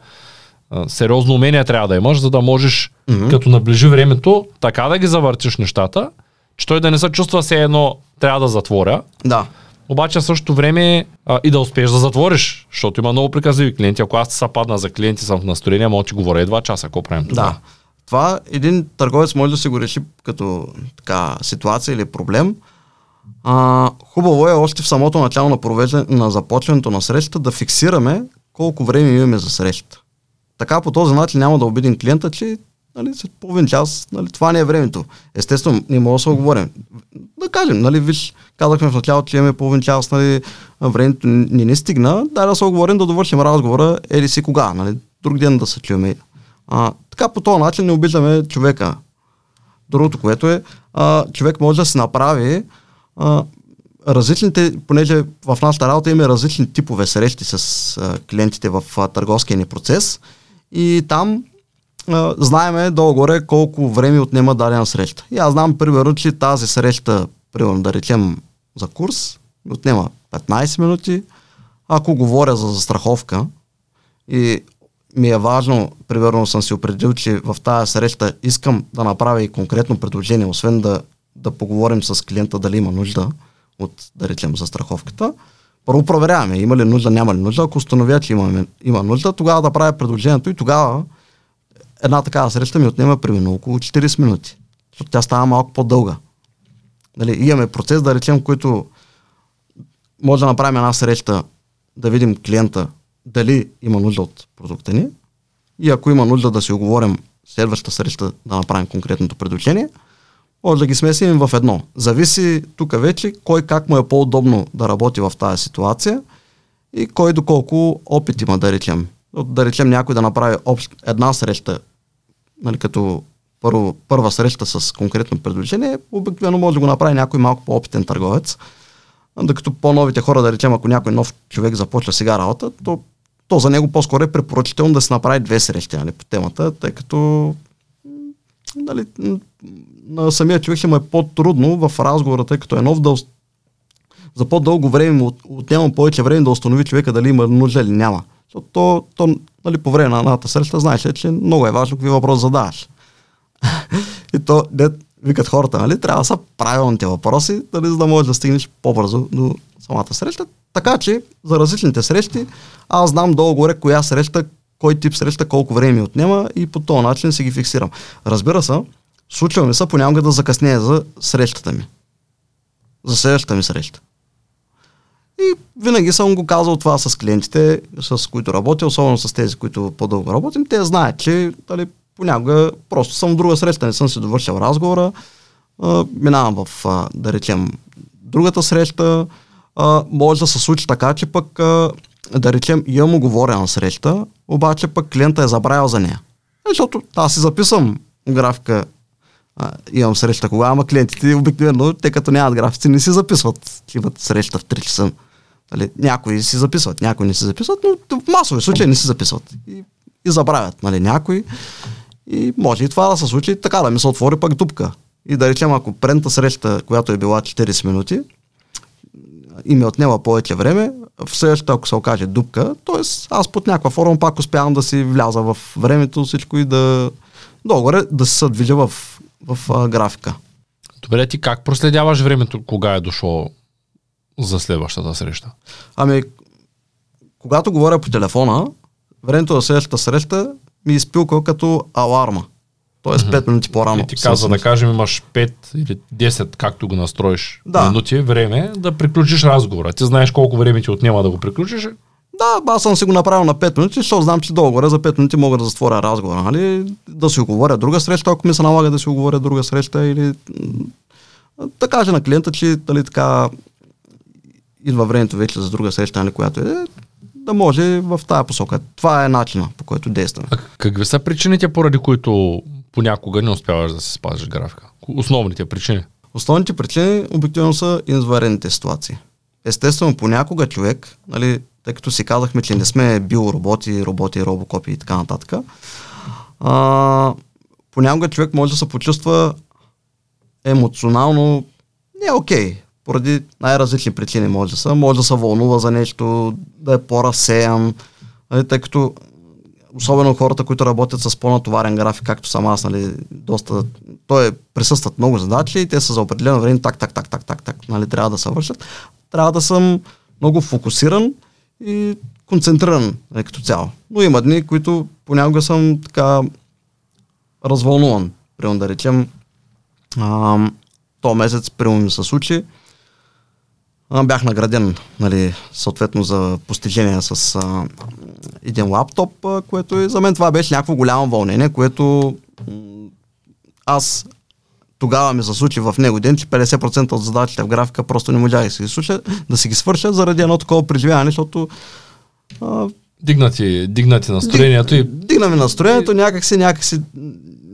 а, сериозно умение трябва да имаш, за да можеш, Мгм. като наближи времето, така да ги завъртиш нещата, че той да не се чувства все едно трябва да затворя, Да. обаче в същото време а, и да успееш да затвориш, защото има много приказливи клиенти. Ако аз се падна за клиенти, съм в настроение, мога да ти говоря два часа, какво правим тогава? Да. Това един търговец може да си го реши като така, ситуация или проблем. А, хубаво е още в самото начало на, на започването на срещата да фиксираме колко време имаме за срещата. Така по този начин няма да обидим клиента, че нали, след половин час нали, това не е времето. Естествено, ние можем да се оговорим. Да кажем, нали, виж, казахме в началото, че имаме половин час, нали, времето ни не стигна, дай да се оговорим да довършим разговора, еди си кога, нали, друг ден да се чуем. А, така по този начин не обиждаме човека. Другото, което е, а, човек може да се направи различните, понеже в нашата работа има различни типове срещи с клиентите в търговския ни процес и там знаеме долу-горе колко време отнема дадена среща. И аз знам, примерно, че тази среща, примерно да речем за курс, отнема 15 минути. Ако говоря за застраховка и ми е важно, примерно съм си определил, че в тази среща искам да направя и конкретно предложение, освен да, да поговорим с клиента дали има нужда от, да речем, застраховката. Първо проверяваме, има ли нужда, няма ли нужда. Ако установя, че има, има нужда, тогава да правя предложението и тогава една такава среща ми отнема примерно около 40 минути. Защото тя става малко по-дълга. Нали, имаме процес, да речем, който може да направим една среща, да видим клиента дали има нужда от продукта ни и ако има нужда да си оговорим следващата среща да направим конкретното предложение, може да ги смесим в едно. Зависи тук вече кой как му е по-удобно да работи в тази ситуация и кой доколко опит има да речем. Да речем някой да направи общ, една среща, нали, като първо, първа среща с конкретно предложение, обикновено може да го направи някой малко по-опитен търговец. Докато по-новите хора, да речем, ако някой нов човек започва сега работа, то, то за него по-скоро е препоръчително да се направи две срещи нали, по темата, тъй като нали, на самия човек ще му е по-трудно в разговора, тъй като е нов да за по-дълго време от, отнема повече време да установи човека дали има нужда или няма. Защото то, то нали, по време на едната среща знаеш, че много е важно какви въпрос задаваш. [laughs] и то, де, викат хората, нали, трябва да са правилните въпроси, нали, за да можеш да стигнеш по-бързо до самата среща. Така че, за различните срещи, аз знам долу-горе коя среща, кой тип среща, колко време отнема и по този начин си ги фиксирам. Разбира се, случва ми се понякога да закъснея за срещата ми. За следващата ми среща. И винаги съм го казал това с клиентите, с които работя, особено с тези, които по-дълго работим. Те знаят, че дали, понякога просто съм в друга среща, не съм си довършил разговора, а, минавам в, а, да речем, другата среща. А, може да се случи така, че пък, а, да речем, имам оговорена среща, обаче пък клиента е забравил за нея. Защото аз си записвам графика а, имам среща кога, ама клиентите обикновено, те като нямат графици, не си записват, имат среща в 3 часа. Нали, някои си записват, някои не си записват, но в масови случаи не си записват. И, и забравят, нали, някои. И може и това да се случи така, да ми се отвори пък дупка. И да речем, ако предната среща, която е била 40 минути, и ми отнема повече време, в следващата, ако се окаже дупка, т.е. аз под някаква форма пак успявам да си вляза в времето всичко и да долу да се движа в, в, в графика. Добре, ти как проследяваш времето, кога е дошло за следващата среща? Ами, когато говоря по телефона, времето за следващата среща ми изпилка като аларма. Тоест 5 минути по-рано. И ти каза да кажем имаш 5 или 10, както го настроиш Да. минути време, да приключиш разговора. Ти знаеш колко време ти отнема да го приключиш. Да, аз съм си го направил на 5 минути, защото знам, че долу за 5 минути мога да затворя разговора. Нали? Да си оговоря друга среща, ако ми се налага да си оговоря друга среща или да кажа на клиента, че дали, така идва времето вече за друга среща, нали, която е, да може в тая посока. Това е начина, по който действаме. А какви са причините, поради които понякога не успяваш да се спазиш графика? Основните причини. Основните причини обикновено са изварените ситуации. Естествено, понякога човек, нали, тъй като си казахме, че не сме биороботи, роботи, робокопи и така нататък, а, понякога човек може да се почувства емоционално не окей, поради най-различни причини може да са. Може да се вълнува за нещо, да е по-разсеян, нали, тъй като особено хората, които работят с по-натоварен график, както съм аз, нали, доста, той е, присъстват много задачи и те са за определено време так, так, так, так, так, так, нали, трябва да се вършат. Трябва да съм много фокусиран и концентриран нали, като цяло. Но има дни, които понякога съм така развълнуван. Примерно да речем, то месец, примерно ми се случи, бях награден, нали, съответно за постижение с а, един лаптоп, а, което и за мен това беше някакво голямо вълнение, което аз тогава ми се случи в него ден, че 50% от задачите в графика просто не можах да си ги случа, да си ги свърша заради едно такова преживяване, защото а, Дигнати, дигнати настроението и дигна ми настроението, някакси, някакси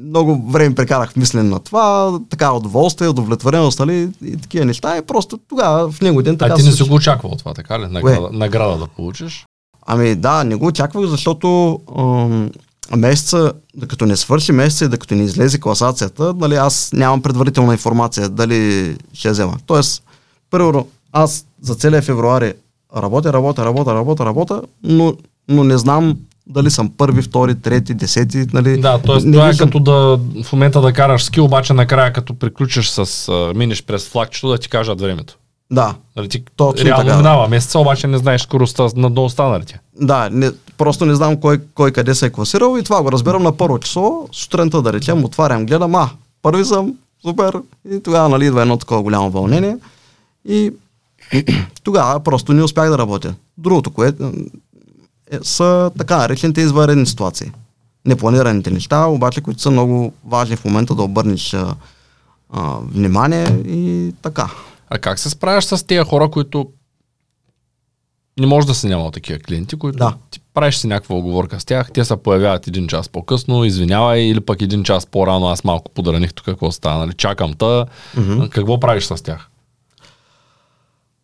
много време прекарах в мислене на това, така удоволствие, удовлетвореност, нали, и такива неща. И просто тогава в него ден така а ти се не си го очаквал това, така ли? Награда, награда да получиш. Ами да, не го очаквах, защото ам, месеца, докато не свърши месеца и докато не излезе класацията, нали, аз нямам предварителна информация дали ще взема. Тоест, първо, аз за целия февруари работя, работя, работя, работя, работя, но, но не знам дали съм първи, втори, трети, десети, нали. Да, т.е. това е като да в момента да караш ски, обаче накрая като приключиш с минеш през флагчето да ти кажат времето. Да, Нали, ти Точно реално така, да. минава месеца, обаче не знаеш скоростта на до останалите. Да, не, просто не знам кой, кой къде се е класирал и това го разбирам на първо число. Сутринта да речем, отварям, гледам, а, първи съм, супер. И тогава нали, идва едно такова голямо вълнение. И [clears throat] тогава просто не успях да работя. Другото, което е, са така наречените извънредни ситуации. Непланираните неща, обаче, които са много важни в момента да обърнеш а, внимание и така. А как се справяш с тези хора, които не може да се нямал такива клиенти, които Да. ти правиш си някаква оговорка с тях, те се появяват един час по-късно, извинявай, или пък един час по-рано, аз малко подраних тук какво стана, нали, чакам та. Мгм. Какво правиш с тях?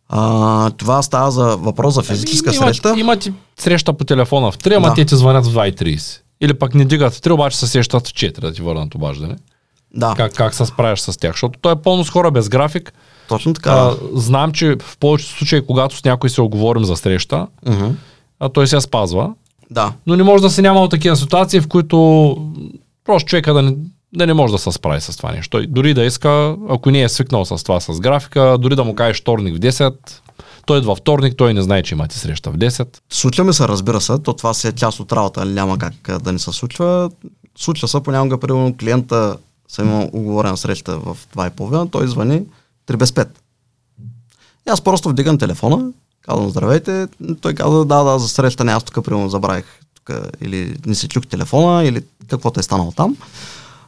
А, това става за въпрос за физическа Ами, има, среща. Има ти среща по телефона в 3, ама Да. те ти звънят в 2.30. Или пък не дигат в 3, обаче се сещат в 4 да ти върнат обаждане. Да, Как, как се справяш с тях? Защото той е пълно с хора без график. Точно така. А, знам, че в повечето случаи, когато с някой се оговорим за среща, Мгм. а той се спазва, Да, но не може да се няма от такива ситуации, в които просто човека да не, да не може да се справи с това нещо. Той дори да иска, ако не е свикнал с това с графика, дори да му кажеш вторник в 10, той идва вторник, той не знае, че имате среща в 10. случва ми се, разбира се, то това си е част от работа, няма как да не се случва. Случва се, понякога, примерно, клиента съм имал оговорена среща в 2.30, той звъни 3 без 5. И аз просто вдигам телефона, казвам здравейте, той казва да, да, за среща не, аз тук примерно забравих тук, или не си чух телефона, или каквото е станало там.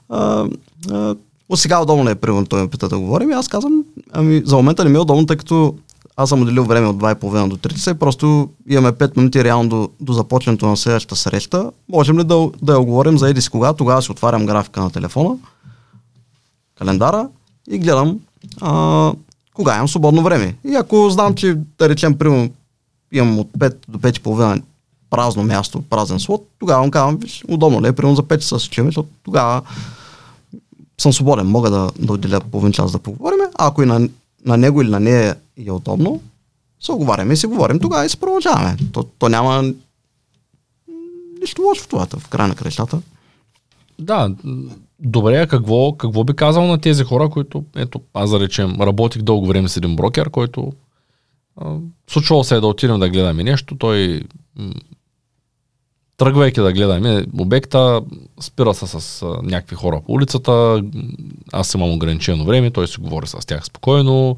А, а, от сега удобно е, примерно, той ме пита да говорим и аз казвам, ами за момента не ми е удобно, тъй като аз съм отделил време от 2.30 до 3 часа и просто имаме 5 минути реално до, до започването на следващата среща. Можем ли да, да я оговорим за еди си кога? Тогава си отварям графика на телефона, календара и гледам а, кога имам свободно време. И ако знам, че да речем, примерно, имам от 5 до 5.30 празно място, празен слот, тогава му казвам, виж, удобно ли е, примерно за 5 часа си чуем, защото тогава съм свободен, мога да, да отделя половин час да поговорим, а ако и на, на него или на нея е удобно, се оговаряме и си говорим тогава и се продължаваме. То, то няма нищо лошо в това, в края на крещата. Да, добре, какво, какво би казал на тези хора, които, ето, аз да речем, работих дълго време с един брокер, който а, случвало се е да отидем да гледаме нещо, той м, тръгвайки да гледаме обекта, спира се с а, някакви хора по улицата, аз имам ограничено време, той си говори с тях спокойно,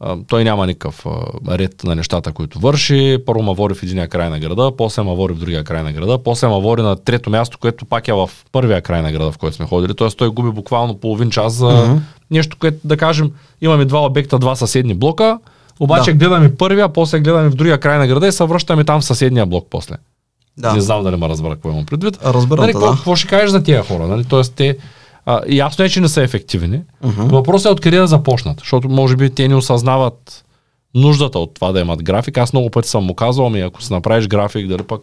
а, той няма никакъв а, ред на нещата, които върши. Първо ма води в единия край на града, после ма води в другия край на града, после ма води на трето място, което пак е в първия край на града, в който сме ходили. Тоест той губи буквално половин час за Мгм. нещо, което да кажем, имаме два обекта, два съседни блока, обаче Да. гледаме първия, после гледаме в другия край на града и се връщаме там в съседния блок после. Да, Не знам дали ме разбра какво имам предвид. разбирам Нали, да. какво ще кажеш за тия хора? Нали? Тоест, те, а, ясно е, че не са ефективни. Мгм. Въпросът е откъде да започнат, защото може би те не осъзнават нуждата от това да имат график. Аз много пъти съм му казвал, ами ако си направиш график, дали пък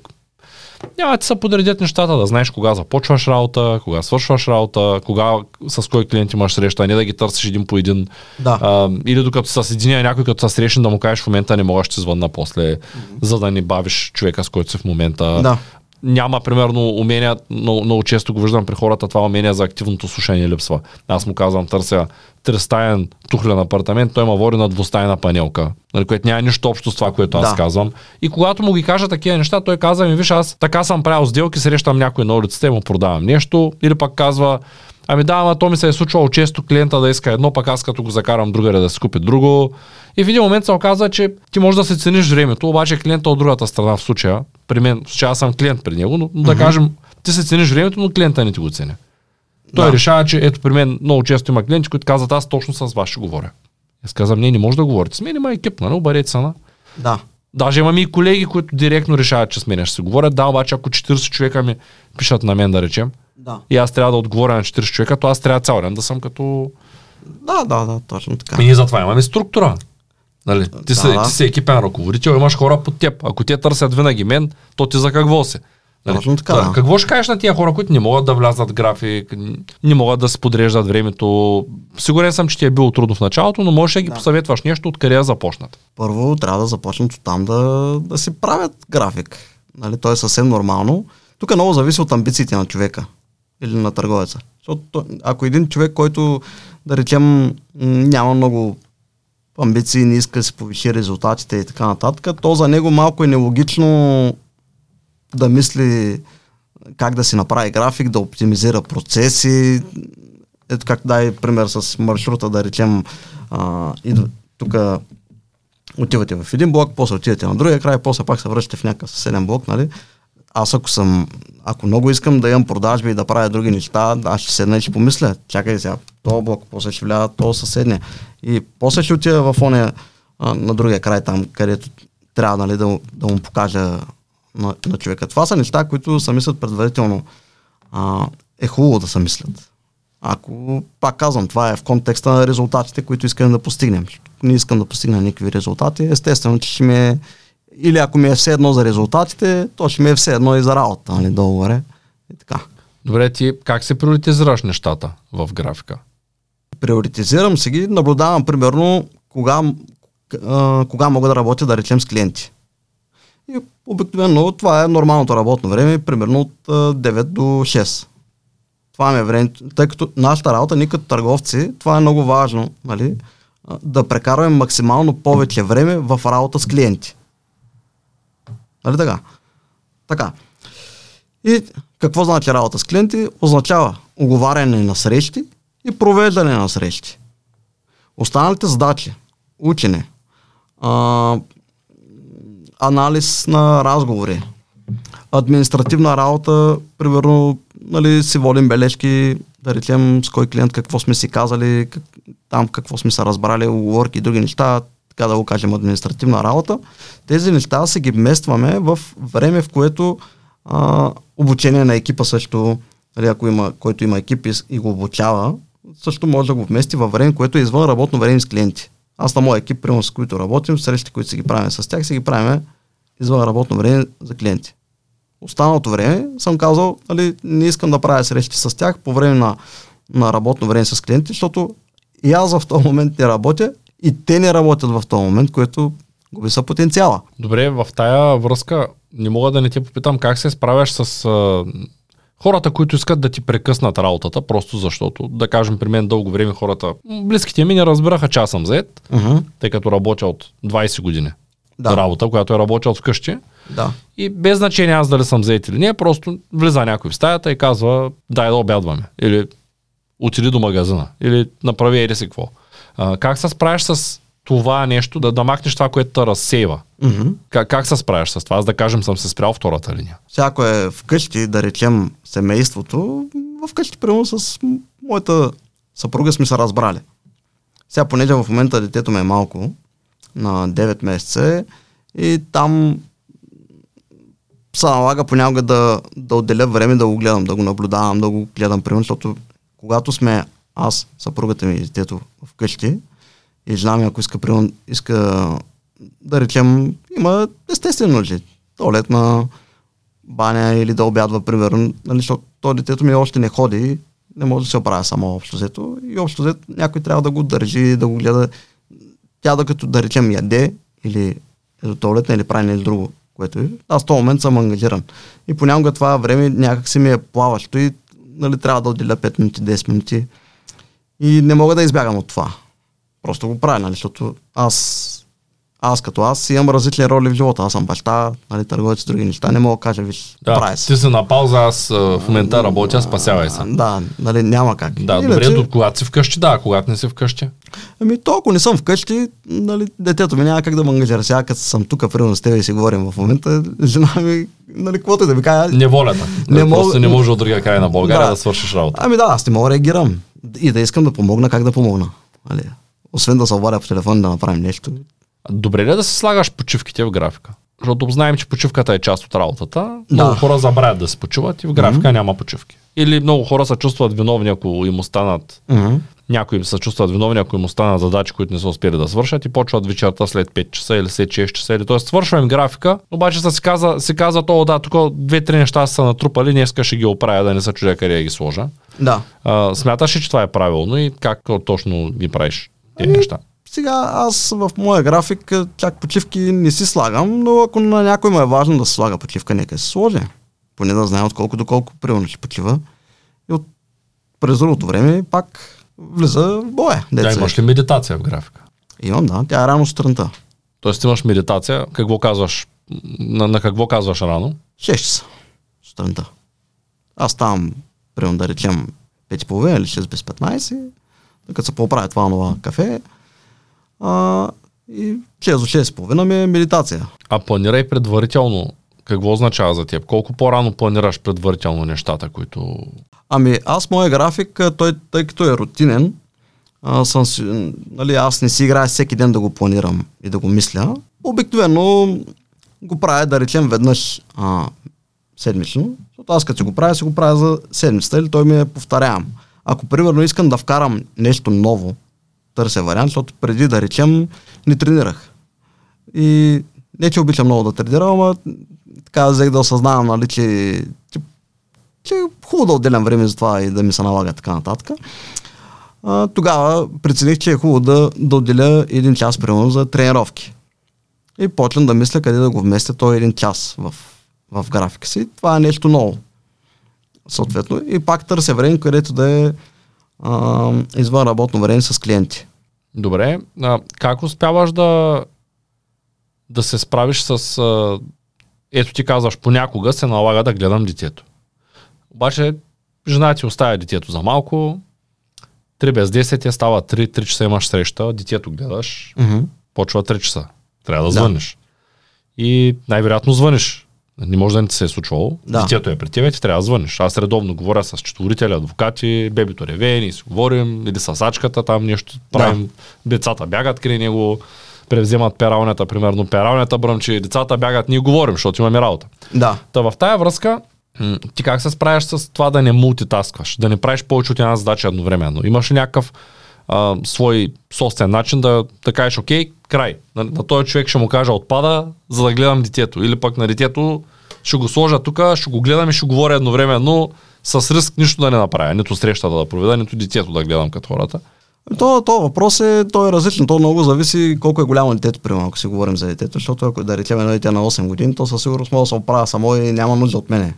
няма да ти се подредят нещата, да знаеш кога започваш работа, кога свършваш работа, кога с кой клиент имаш среща, а не да ги търсиш един по един. Да. А, или докато с единия някой, като се срещне да му кажеш в момента не мога, ще звънна после, за да не бавиш човека, с който си в момента Да. Няма, примерно, умения, много, много често го виждам при хората, това умение за активното слушание липсва. Аз му казвам, търся тристаен тухлен апартамент, той ма води на двустайна панелка, нали, което няма нищо общо с това, което аз Да. казвам. И когато му ги кажа такива неща, той казва ми, виж, аз така съм правил сделки, срещам някой на улицата и му продавам нещо, или пък казва, Ами да, ама то ми се е случвало често клиента да иска едно, пък аз като го закарам другаре да си купи друго. И в един момент се оказа, че ти можеш да се цениш времето, обаче клиента от другата страна в случая, при мен, случая аз съм клиент при него, но, но да кажем, ти се цениш времето, но клиента не ти го ценя. Той Да. решава, че ето при мен много често има клиенти, които казват, аз точно с вас ще говоря. Аз казвам, не, не може да говорите с мен, има екип, нали, обарете се на. Да. Даже имам и колеги, които директно решават, че с мен ще се говорят. Да, обаче ако 40 човека ми пишат на мен, да речем, Да. и аз трябва да отговоря на 40 човека, то аз трябва цял ден да съм като... Да, да, да, точно така. И ние затова имаме структура. Нали? Ти, Да, си, да. ти си екипен ръководител, имаш хора под теб. Ако те търсят винаги мен, то ти за какво се? Точно така, Та, да. Какво ще кажеш на тия хора, които не могат да влязат график, не могат да се подреждат времето? Сигурен съм, че ти е било трудно в началото, но можеш да ги Да. посъветваш нещо, откъде да започнат. Първо трябва да започнат от там да, да си правят график. Нали? То е съвсем нормално. Тук много зависи от амбициите на човека или на търговеца. Защото то- ако един човек, който, да речем, няма много амбиции, не иска да си повиши резултатите и така нататък, то за него малко е нелогично да мисли как да си направи график, да оптимизира процеси. Ето как дай пример с маршрута, да речем, идва, тук отивате в един блок, после отидете на другия край, после пак се връщате в някакъв съседен блок, нали? Аз ако съм, ако много искам да имам продажби и да правя други неща, аз ще седна и ще помисля, чакай сега, този блок, после ще вляза този съседния. И после ще отида в оня на другия край там, където трябва нали, да, да му покажа на, на човека. Това са неща, които се мислят предварително. А, е хубаво да се мислят. Ако, пак казвам, това е в контекста на резултатите, които искам да постигнем. Не искам да постигна никакви резултати. Естествено, че ще ми е или ако ми е все едно за резултатите, то ще ми е все едно и за работа, нали, долу И така. Добре, ти как се приоритизираш нещата в графика? Приоритизирам си ги, наблюдавам примерно кога, а, кога мога да работя, да речем, с клиенти. И обикновено това е нормалното работно време, примерно от а, 9 до 6. Това ми е време, тъй като нашата работа, ние като търговци, това е много важно, нали, да прекарваме максимално повече време в работа с клиенти. Нали така? Така. И какво значи работа с клиенти? Означава оговаряне на срещи и провеждане на срещи. Останалите задачи, учене, а, анализ на разговори, административна работа, примерно, нали, си водим бележки, да речем с кой клиент какво сме си казали, как, там какво сме се разбрали, оговорки и други неща, така да го кажем, административна работа, тези неща се ги вместваме в време, в което а, обучение на екипа също, нали, ако има, който има екип и, и го обучава, също може да го вмести във време, което е извън работно време с клиенти. Аз на моя екип, примерно с които работим, срещи, които си ги правим с тях, си ги правим извън работно време за клиенти. Останалото време съм казал, нали, не искам да правя срещи с тях по време на, на работно време с клиенти, защото и аз в този момент не работя и те не работят в този момент, което губи са потенциала. Добре, в тая връзка не мога да не те попитам как се справяш с а, хората, които искат да ти прекъснат работата, просто защото, да кажем, при мен дълго време хората, близките ми не разбираха, че аз съм зает, uh-huh. тъй като работя от 20 години да. работа, която е работил вкъщи. Да. И без значение аз дали съм зает или не, просто влиза някой в стаята и казва, дай да обядваме. Или отиди до магазина. Или направи еди си какво. А, как се справиш с това нещо, да, да махнеш това, което те разсейва? Mm-hmm. Как, как се справиш с това? Аз да кажем, съм се спрял втората линия. Всяко е вкъщи, да речем семейството, вкъщи, примерно с моята съпруга сме се разбрали. Сега, понеже в момента детето ми е малко, на 9 месеца и там се налага понякога да, да отделя време да го гледам, да го наблюдавам, да го гледам, примерно, защото когато сме аз, съпругата ми и детето вкъщи и жена ми, ако иска, примерно, иска да речем, има естествено нужди. Туалетна, баня или да обядва, примерно, нали, защото то детето ми още не ходи, не може да се оправя само общо взето. И общо взето някой трябва да го държи, да го гледа. Тя докато да речем яде или е до туалетна или прави нещо друго, което е, аз в този момент съм ангажиран. И понякога това време някак си ми е плаващо и нали, трябва да отделя 5 минути, 10 минути и не мога да избягам от това. Просто го правя, нали, защото аз аз като аз имам различни роли в живота. Аз съм баща, нали, търговец с други неща. Не мога да кажа, виж, да, прави Ти си на пауза, аз в момента работя, спасявай се. Да, нали, няма как. Да, Иначе, добре, до когато си вкъщи, да, когато не си вкъщи. Ами то, ако не съм вкъщи, нали, детето ми няма как да ме ангажира. Сега, като съм тук, примерно с теб и си говорим в момента, жена ми, нали, каквото да ми кажа. Неволята. Не мога... Просто не може от другия край на България да, да свършиш работа. Ами да, аз не мога да реагирам. И да искам да помогна, как да помогна. Нали? Освен да се обадя по телефон да направим нещо, Добре ли е да се слагаш почивките в графика? Защото знаем, че почивката е част от работата. Много да. хора забравят да се почиват и в графика mm-hmm. няма почивки. Или много хора се чувстват виновни, ако им останат mm-hmm. някои се чувстват виновни, ако им останат задачи, които не са успели да свършат и почват вечерта след 5 часа или след 6 часа. Или, т.е. свършваме графика, обаче се казва, се казва то, да, тук две-три неща са натрупали, днеска ще ги оправя, да не се чудя къде ги сложа. Да. А, смяташ ли, че това е правилно и как точно ги правиш тези ами, неща? Сега аз в моя график чак почивки не си слагам, но ако на някой му е важно да се слага почивка, нека се сложи. Поне да знае отколко доколко примерно ще почива. И от през другото време пак влиза в боя. Да, имаш ли медитация в графика? Имам, да. Тя е рано сутринта. Тоест имаш медитация. Какво казваш? На, на какво казваш рано? 6 часа сутринта. Аз ставам, примерно да речем, 5.30 или 6 без 15, като се поправя това нова кафе, а, и 6 до 6 половина ми е медитация. А планирай предварително. Какво означава за теб? Колко по-рано планираш предварително нещата, които... Ами аз моя график, той, тъй като е рутинен, а, съм, нали, аз не си играя всеки ден да го планирам и да го мисля. Обикновено го правя, да речем, веднъж а, седмично. Защото аз като си го правя, си го правя за седмицата или той ми е повторявам. ако примерно искам да вкарам нещо ново, търся вариант, защото преди да речем не тренирах. И не, че обичам много да тренирам, ама така взех да осъзнавам, нали, че, че, че е хубаво да отделям време за това и да ми се налага така нататък. А, тогава прецених, че е хубаво да, да отделя един час, примерно, за тренировки. И почнам да мисля къде да го вместя този един час в, в графика си. Това е нещо ново. Съответно. И пак търся време, където да е а, извън работно време с клиенти. Добре. А, как успяваш да, да се справиш с... А, ето ти казваш, понякога се налага да гледам детето. Обаче жена ти оставя детето за малко, 3 без 10 я става 3, 3 часа имаш среща, детето гледаш, Mm-hmm. почва 3 часа. Трябва да Да. звъниш. И най-вероятно звъниш. Не може да не ти се е случвало. Да. Детето е при тебе, ти трябва да звъниш. Аз редовно говоря с четворители, адвокати, бебето реве, ние си говорим, или с ачката, там нещо правим. Децата бягат край него, превземат пералнята, примерно пералнята бръмчи, децата бягат, ние говорим, защото имаме работа. Да. Та в тая връзка, ти как се справяш с това да не мултитаскваш, да не правиш повече от една задача едновременно? Имаш ли някакъв а, свой собствен начин да, да кажеш, окей, край. На, на този човек ще му кажа отпада, за да гледам детето. Или пък на детето ще го сложа тук, ще го гледам и ще говоря едновременно, с риск нищо да не направя. Нито срещата да проведа, нито детето да гледам като хората. То, то въпрос е, то е различно. То много зависи колко е голямо детето, примерно, ако си говорим за детето, защото ако да речем едно дете на 8 години, то със сигурност мога да се оправя само и няма нужда от мене.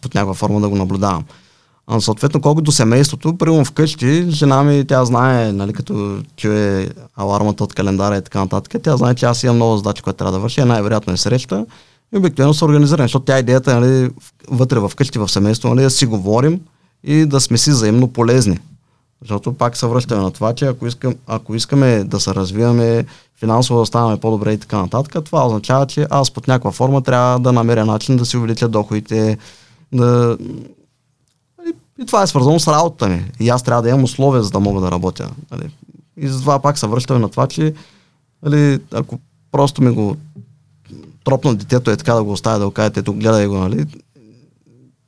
Под някаква форма да го наблюдавам. А, съответно, колкото до семейството, примерно вкъщи, жена ми, тя знае, нали, като чуе алармата от календара и така нататък, тя знае, че аз имам много задачи, които трябва да върши, а най-вероятно е среща. И обикновено са организирани, защото тя идеята е, нали, вътре в къщи, в семейство, нали, да си говорим и да сме си взаимно полезни. Защото пак се връщаме на това, че ако, искам, ако искаме да се развиваме финансово да ставаме по-добре и така нататък, това означава, че аз под някаква форма трябва да намеря начин да си увелича доходите, да... И, това е свързано с работата ми. И аз трябва да имам условия, за да мога да работя. Нали. И затова пак се връщаме на това, че нали, ако просто ми го тропна детето е така да го оставя да го кажете, ето гледай го, нали,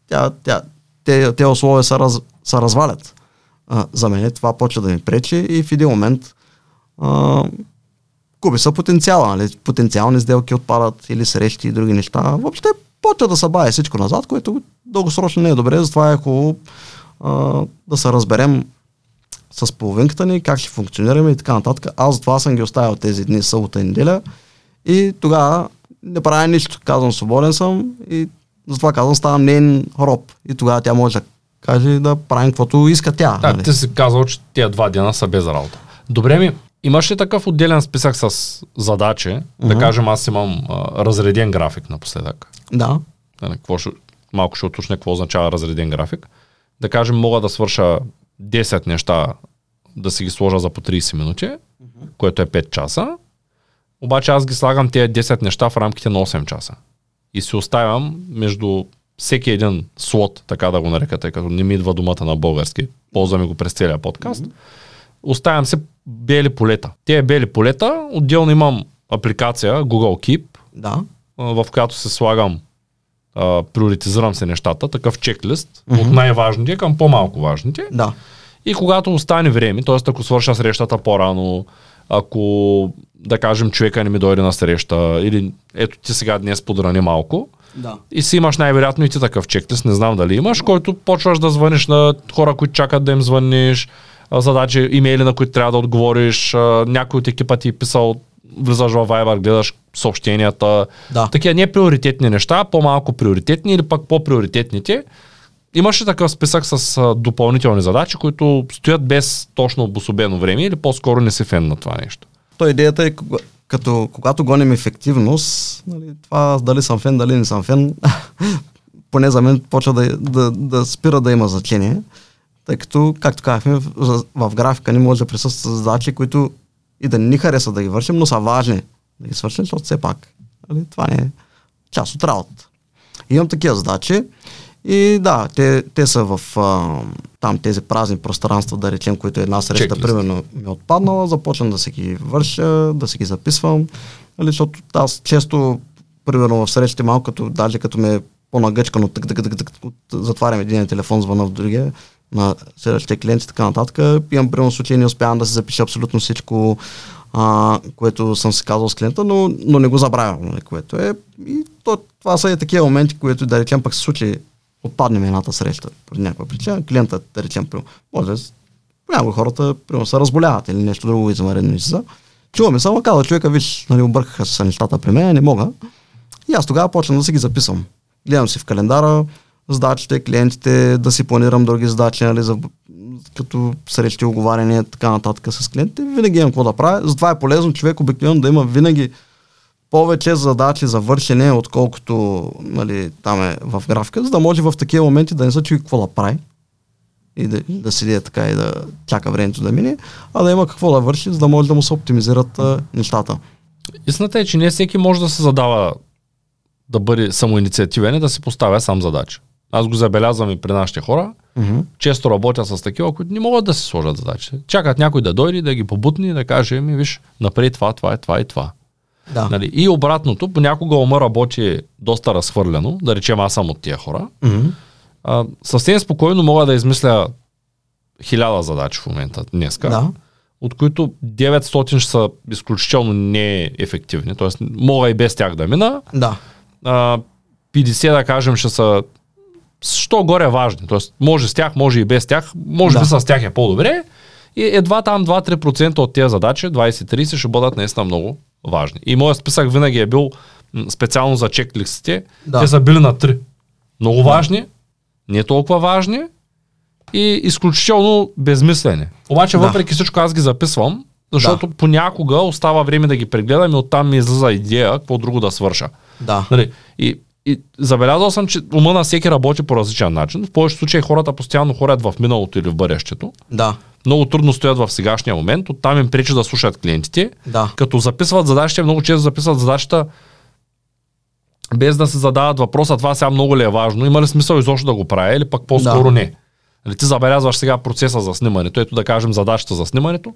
тя, тя, те, те условия се, раз, се развалят. А, за мен това почва да ми пречи и в един момент а, губи се потенциала. Нали? Потенциални сделки отпадат или срещи и други неща. Въобще почва да се бае всичко назад, което дългосрочно не е добре. Затова е хубаво а, да се разберем с половинката ни, как ще функционираме и така нататък. Аз затова съм ги оставил тези дни, събота и неделя. И тогава не правя нищо. Казвам, свободен съм и затова казвам, ставам нейн роб. И тогава тя може да каже да правим каквото иска тя. Да, нали? ти си казал, че тия два дена са без работа. Добре ми, имаш ли такъв отделен списък с задачи? Да Мгм. кажем, аз имам а, разреден график напоследък. Да. Нали, какво ще, малко ще уточня какво означава разреден график. Да кажем, мога да свърша 10 неща, да си ги сложа за по 30 минути, което е 5 часа. Обаче аз ги слагам тези 10 неща в рамките на 8 часа. И си оставям между всеки един слот, така да го нарека, тъй като не ми идва думата на български, ползваме го през целия подкаст. Оставям се бели полета. Те бели полета, отделно имам апликация Google Keep, Да. в която се слагам, а, приоритизирам се нещата, такъв чеклист Мгм. от най-важните към по-малко важните. Да. И когато остане време, т.е. ако свърша срещата по-рано, ако да кажем човека не ми дойде на среща или ето ти сега днес подрани малко Да. и си имаш най-вероятно и ти такъв чеклист, не знам дали имаш, който почваш да звъниш на хора, които чакат да им звъниш, задачи, имейли, на които трябва да отговориш, някой от екипа ти е писал, влизаш в Viber, гледаш съобщенията, Да. такива неприоритетни неща, по-малко приоритетни или пък по-приоритетните. Имаше такъв списък с а, допълнителни задачи, които стоят без точно обособено време или по-скоро не си фен на това нещо. То идеята е, като, когато гоним ефективност, нали, това дали съм фен, дали не съм фен, [laughs] поне за мен почва да, да, да спира да има значение, тъй като, както казахме, в, в графика ни може да присъстват задачи, които и да не ни хареса да ги вършим, но са важни да ги свършим, защото все пак нали, това не е част от работата. Имам такива задачи и да, те, те са в а, там тези празни пространства, да речем, които една среща, Чеклист. примерно, ми е отпаднала, започвам да си ги върша, да си ги записвам, нали, защото аз често, примерно в срещите малко, като, даже като ме е по-нагъчкано, тък, тък, тък, тък, от- затварям един телефон, звъна в другия, на следващите клиенти и така нататък. Имам примерно случай, не успявам да се запиша абсолютно всичко, а, което съм си казал с клиента, но, но не го забравям, нали, което е. И то, това са и такива моменти, които да речем пък се случи, отпаднем едната среща по някаква причина, клиентът, да речем, примерно, може да хората примерно, се разболяват или нещо друго извънредно и са. Чуваме само каза човека, виж, нали, объркаха се нещата при мен, не мога. И аз тогава почнах да си ги записвам. Гледам си в календара задачите, клиентите, да си планирам други задачи, нали, за, като срещи, оговаряния, така нататък с клиентите. Винаги имам какво да правя. Затова е полезно човек обикновено да има винаги повече задачи за вършене, отколкото нали, там е в графика, за да може в такива моменти да не се чуи какво да прави и да, да седи така и да чака времето да мине, а да има какво да върши, за да може да му се оптимизират а, нещата. Истината е, че не всеки може да се задава да бъде самоинициативен и да си поставя сам задача. Аз го забелязвам и при нашите хора. Mm-hmm. Често работя с такива, които не могат да си сложат задачи. Чакат някой да дойде, да ги побутни да каже, ми виж, напред това, това е, това и това. Да. Нали? И обратното, понякога ума работи доста разхвърляно, да речем аз съм от тия хора. Mm-hmm. А, съвсем спокойно мога да измисля хиляда задачи в момента, днеска, Да. от които 900 ще са изключително неефективни. Тоест, мога и без тях да мина. Да. А, 50, да кажем, ще са що горе важни. Тоест, може с тях, може и без тях. Може Да. би с тях е по-добре. И едва там 2-3% от тези задачи, 20-30, ще бъдат наистина много важни. И моят списък винаги е бил специално за чек-листите. Да. Те са били на 3. Много важни, не толкова важни и изключително безмислени. Обаче, Да. въпреки всичко, аз ги записвам, защото понякога остава време да ги прегледам и оттам ми излиза идея какво друго да свърша. Да. Нали, и, и забелязал съм, че ума на всеки работи по различен начин. В повечето случаи хората постоянно ходят в миналото или в бъдещето. Да. Много трудно стоят в сегашния момент. Оттам им пречи да слушат клиентите. Да. Като записват задачите, много често записват задачата без да се задават въпроса, това сега много ли е важно, има ли смисъл изобщо да го правя или пък по-скоро Да. не. Нали, ти забелязваш сега процеса за снимането, ето да кажем задачата за снимането.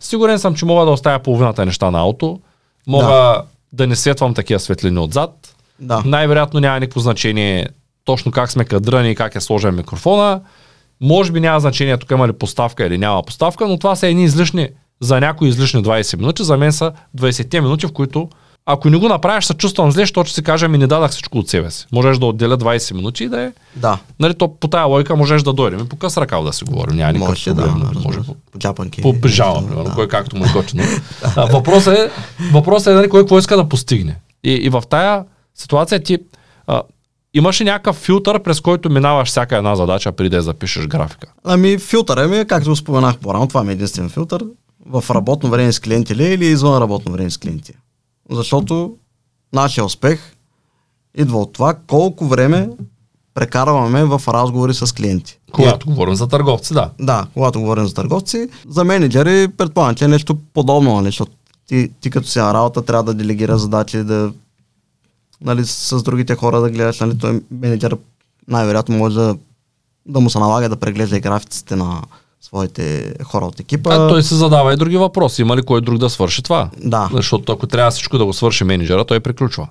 Сигурен съм, че мога да оставя половината неща на ауто, мога да, да не светвам такива светлини отзад, Да. най-вероятно няма никакво значение точно как сме кадрани и как е сложен микрофона. Може би няма значение тук има ли поставка или няма поставка, но това са едни излишни, за някои излишни 20 минути, за мен са 20 минути, в които ако не го направиш, се чувствам зле, защото ще си кажа, ми не дадах всичко от себе си. Можеш да отделя 20 минути и да е. Да. Нали, то по тая логика можеш да дойдем и по къс ръкав да си говорим. Няма никакъв проблем. да, може по, джапанки. по пижама, примерно, Да. кой както му е готино. [laughs] А, въпросът е, въпросът е нали, кой какво иска да постигне. И, и в тая ситуация ти а, имаш ли някакъв филтър, през който минаваш всяка една задача, преди да я запишеш графика? Ами филтъра ми, е, както споменах по-рано, това ми е единствен филтър. В работно време с клиенти ли е или извън работно време с клиенти. Защото нашия успех идва от това колко време прекарваме в разговори с клиенти. Когато говорим за търговци, да. Да, когато говорим за търговци, за менеджери предполагам, че е нещо подобно, нали, защото ти, ти като си на работа трябва да делегира задачи, да нали, с другите хора да гледаш, нали, той менеджер най-вероятно може да, да му се налага да преглежда и графиците на своите хора от екипа. А, той се задава и други въпроси. Има ли кой друг да свърши това? Да, Защото ако трябва всичко да го свърши менеджера, той приключва.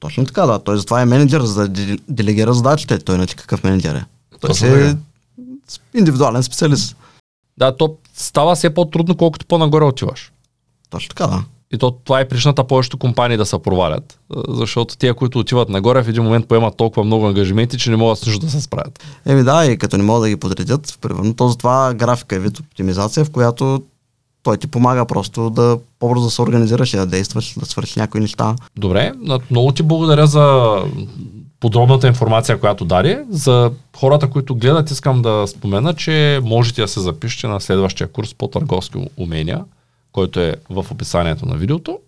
точно така, да. Той затова е менеджер, за да де- делегира задачите. Той иначе какъв менеджер е? Той Точно е така. индивидуален специалист. Да, то става все по-трудно, колкото по-нагоре отиваш. Точно така, да. И то, това е причината повечето компании да се провалят. Защото тия, които отиват нагоре, в един момент поемат толкова много ангажименти, че не могат с нищо да се справят. Еми да, и като не могат да ги подредят, примерно, то затова графика е вид оптимизация, в която той ти помага просто да по-бързо да се организираш и да действаш, да свършиш някои неща. Добре, много ти благодаря за подробната информация, която даде. За хората, които гледат, искам да спомена, че можете да се запишете на следващия курс по търговски умения, който е в описанието на видеото.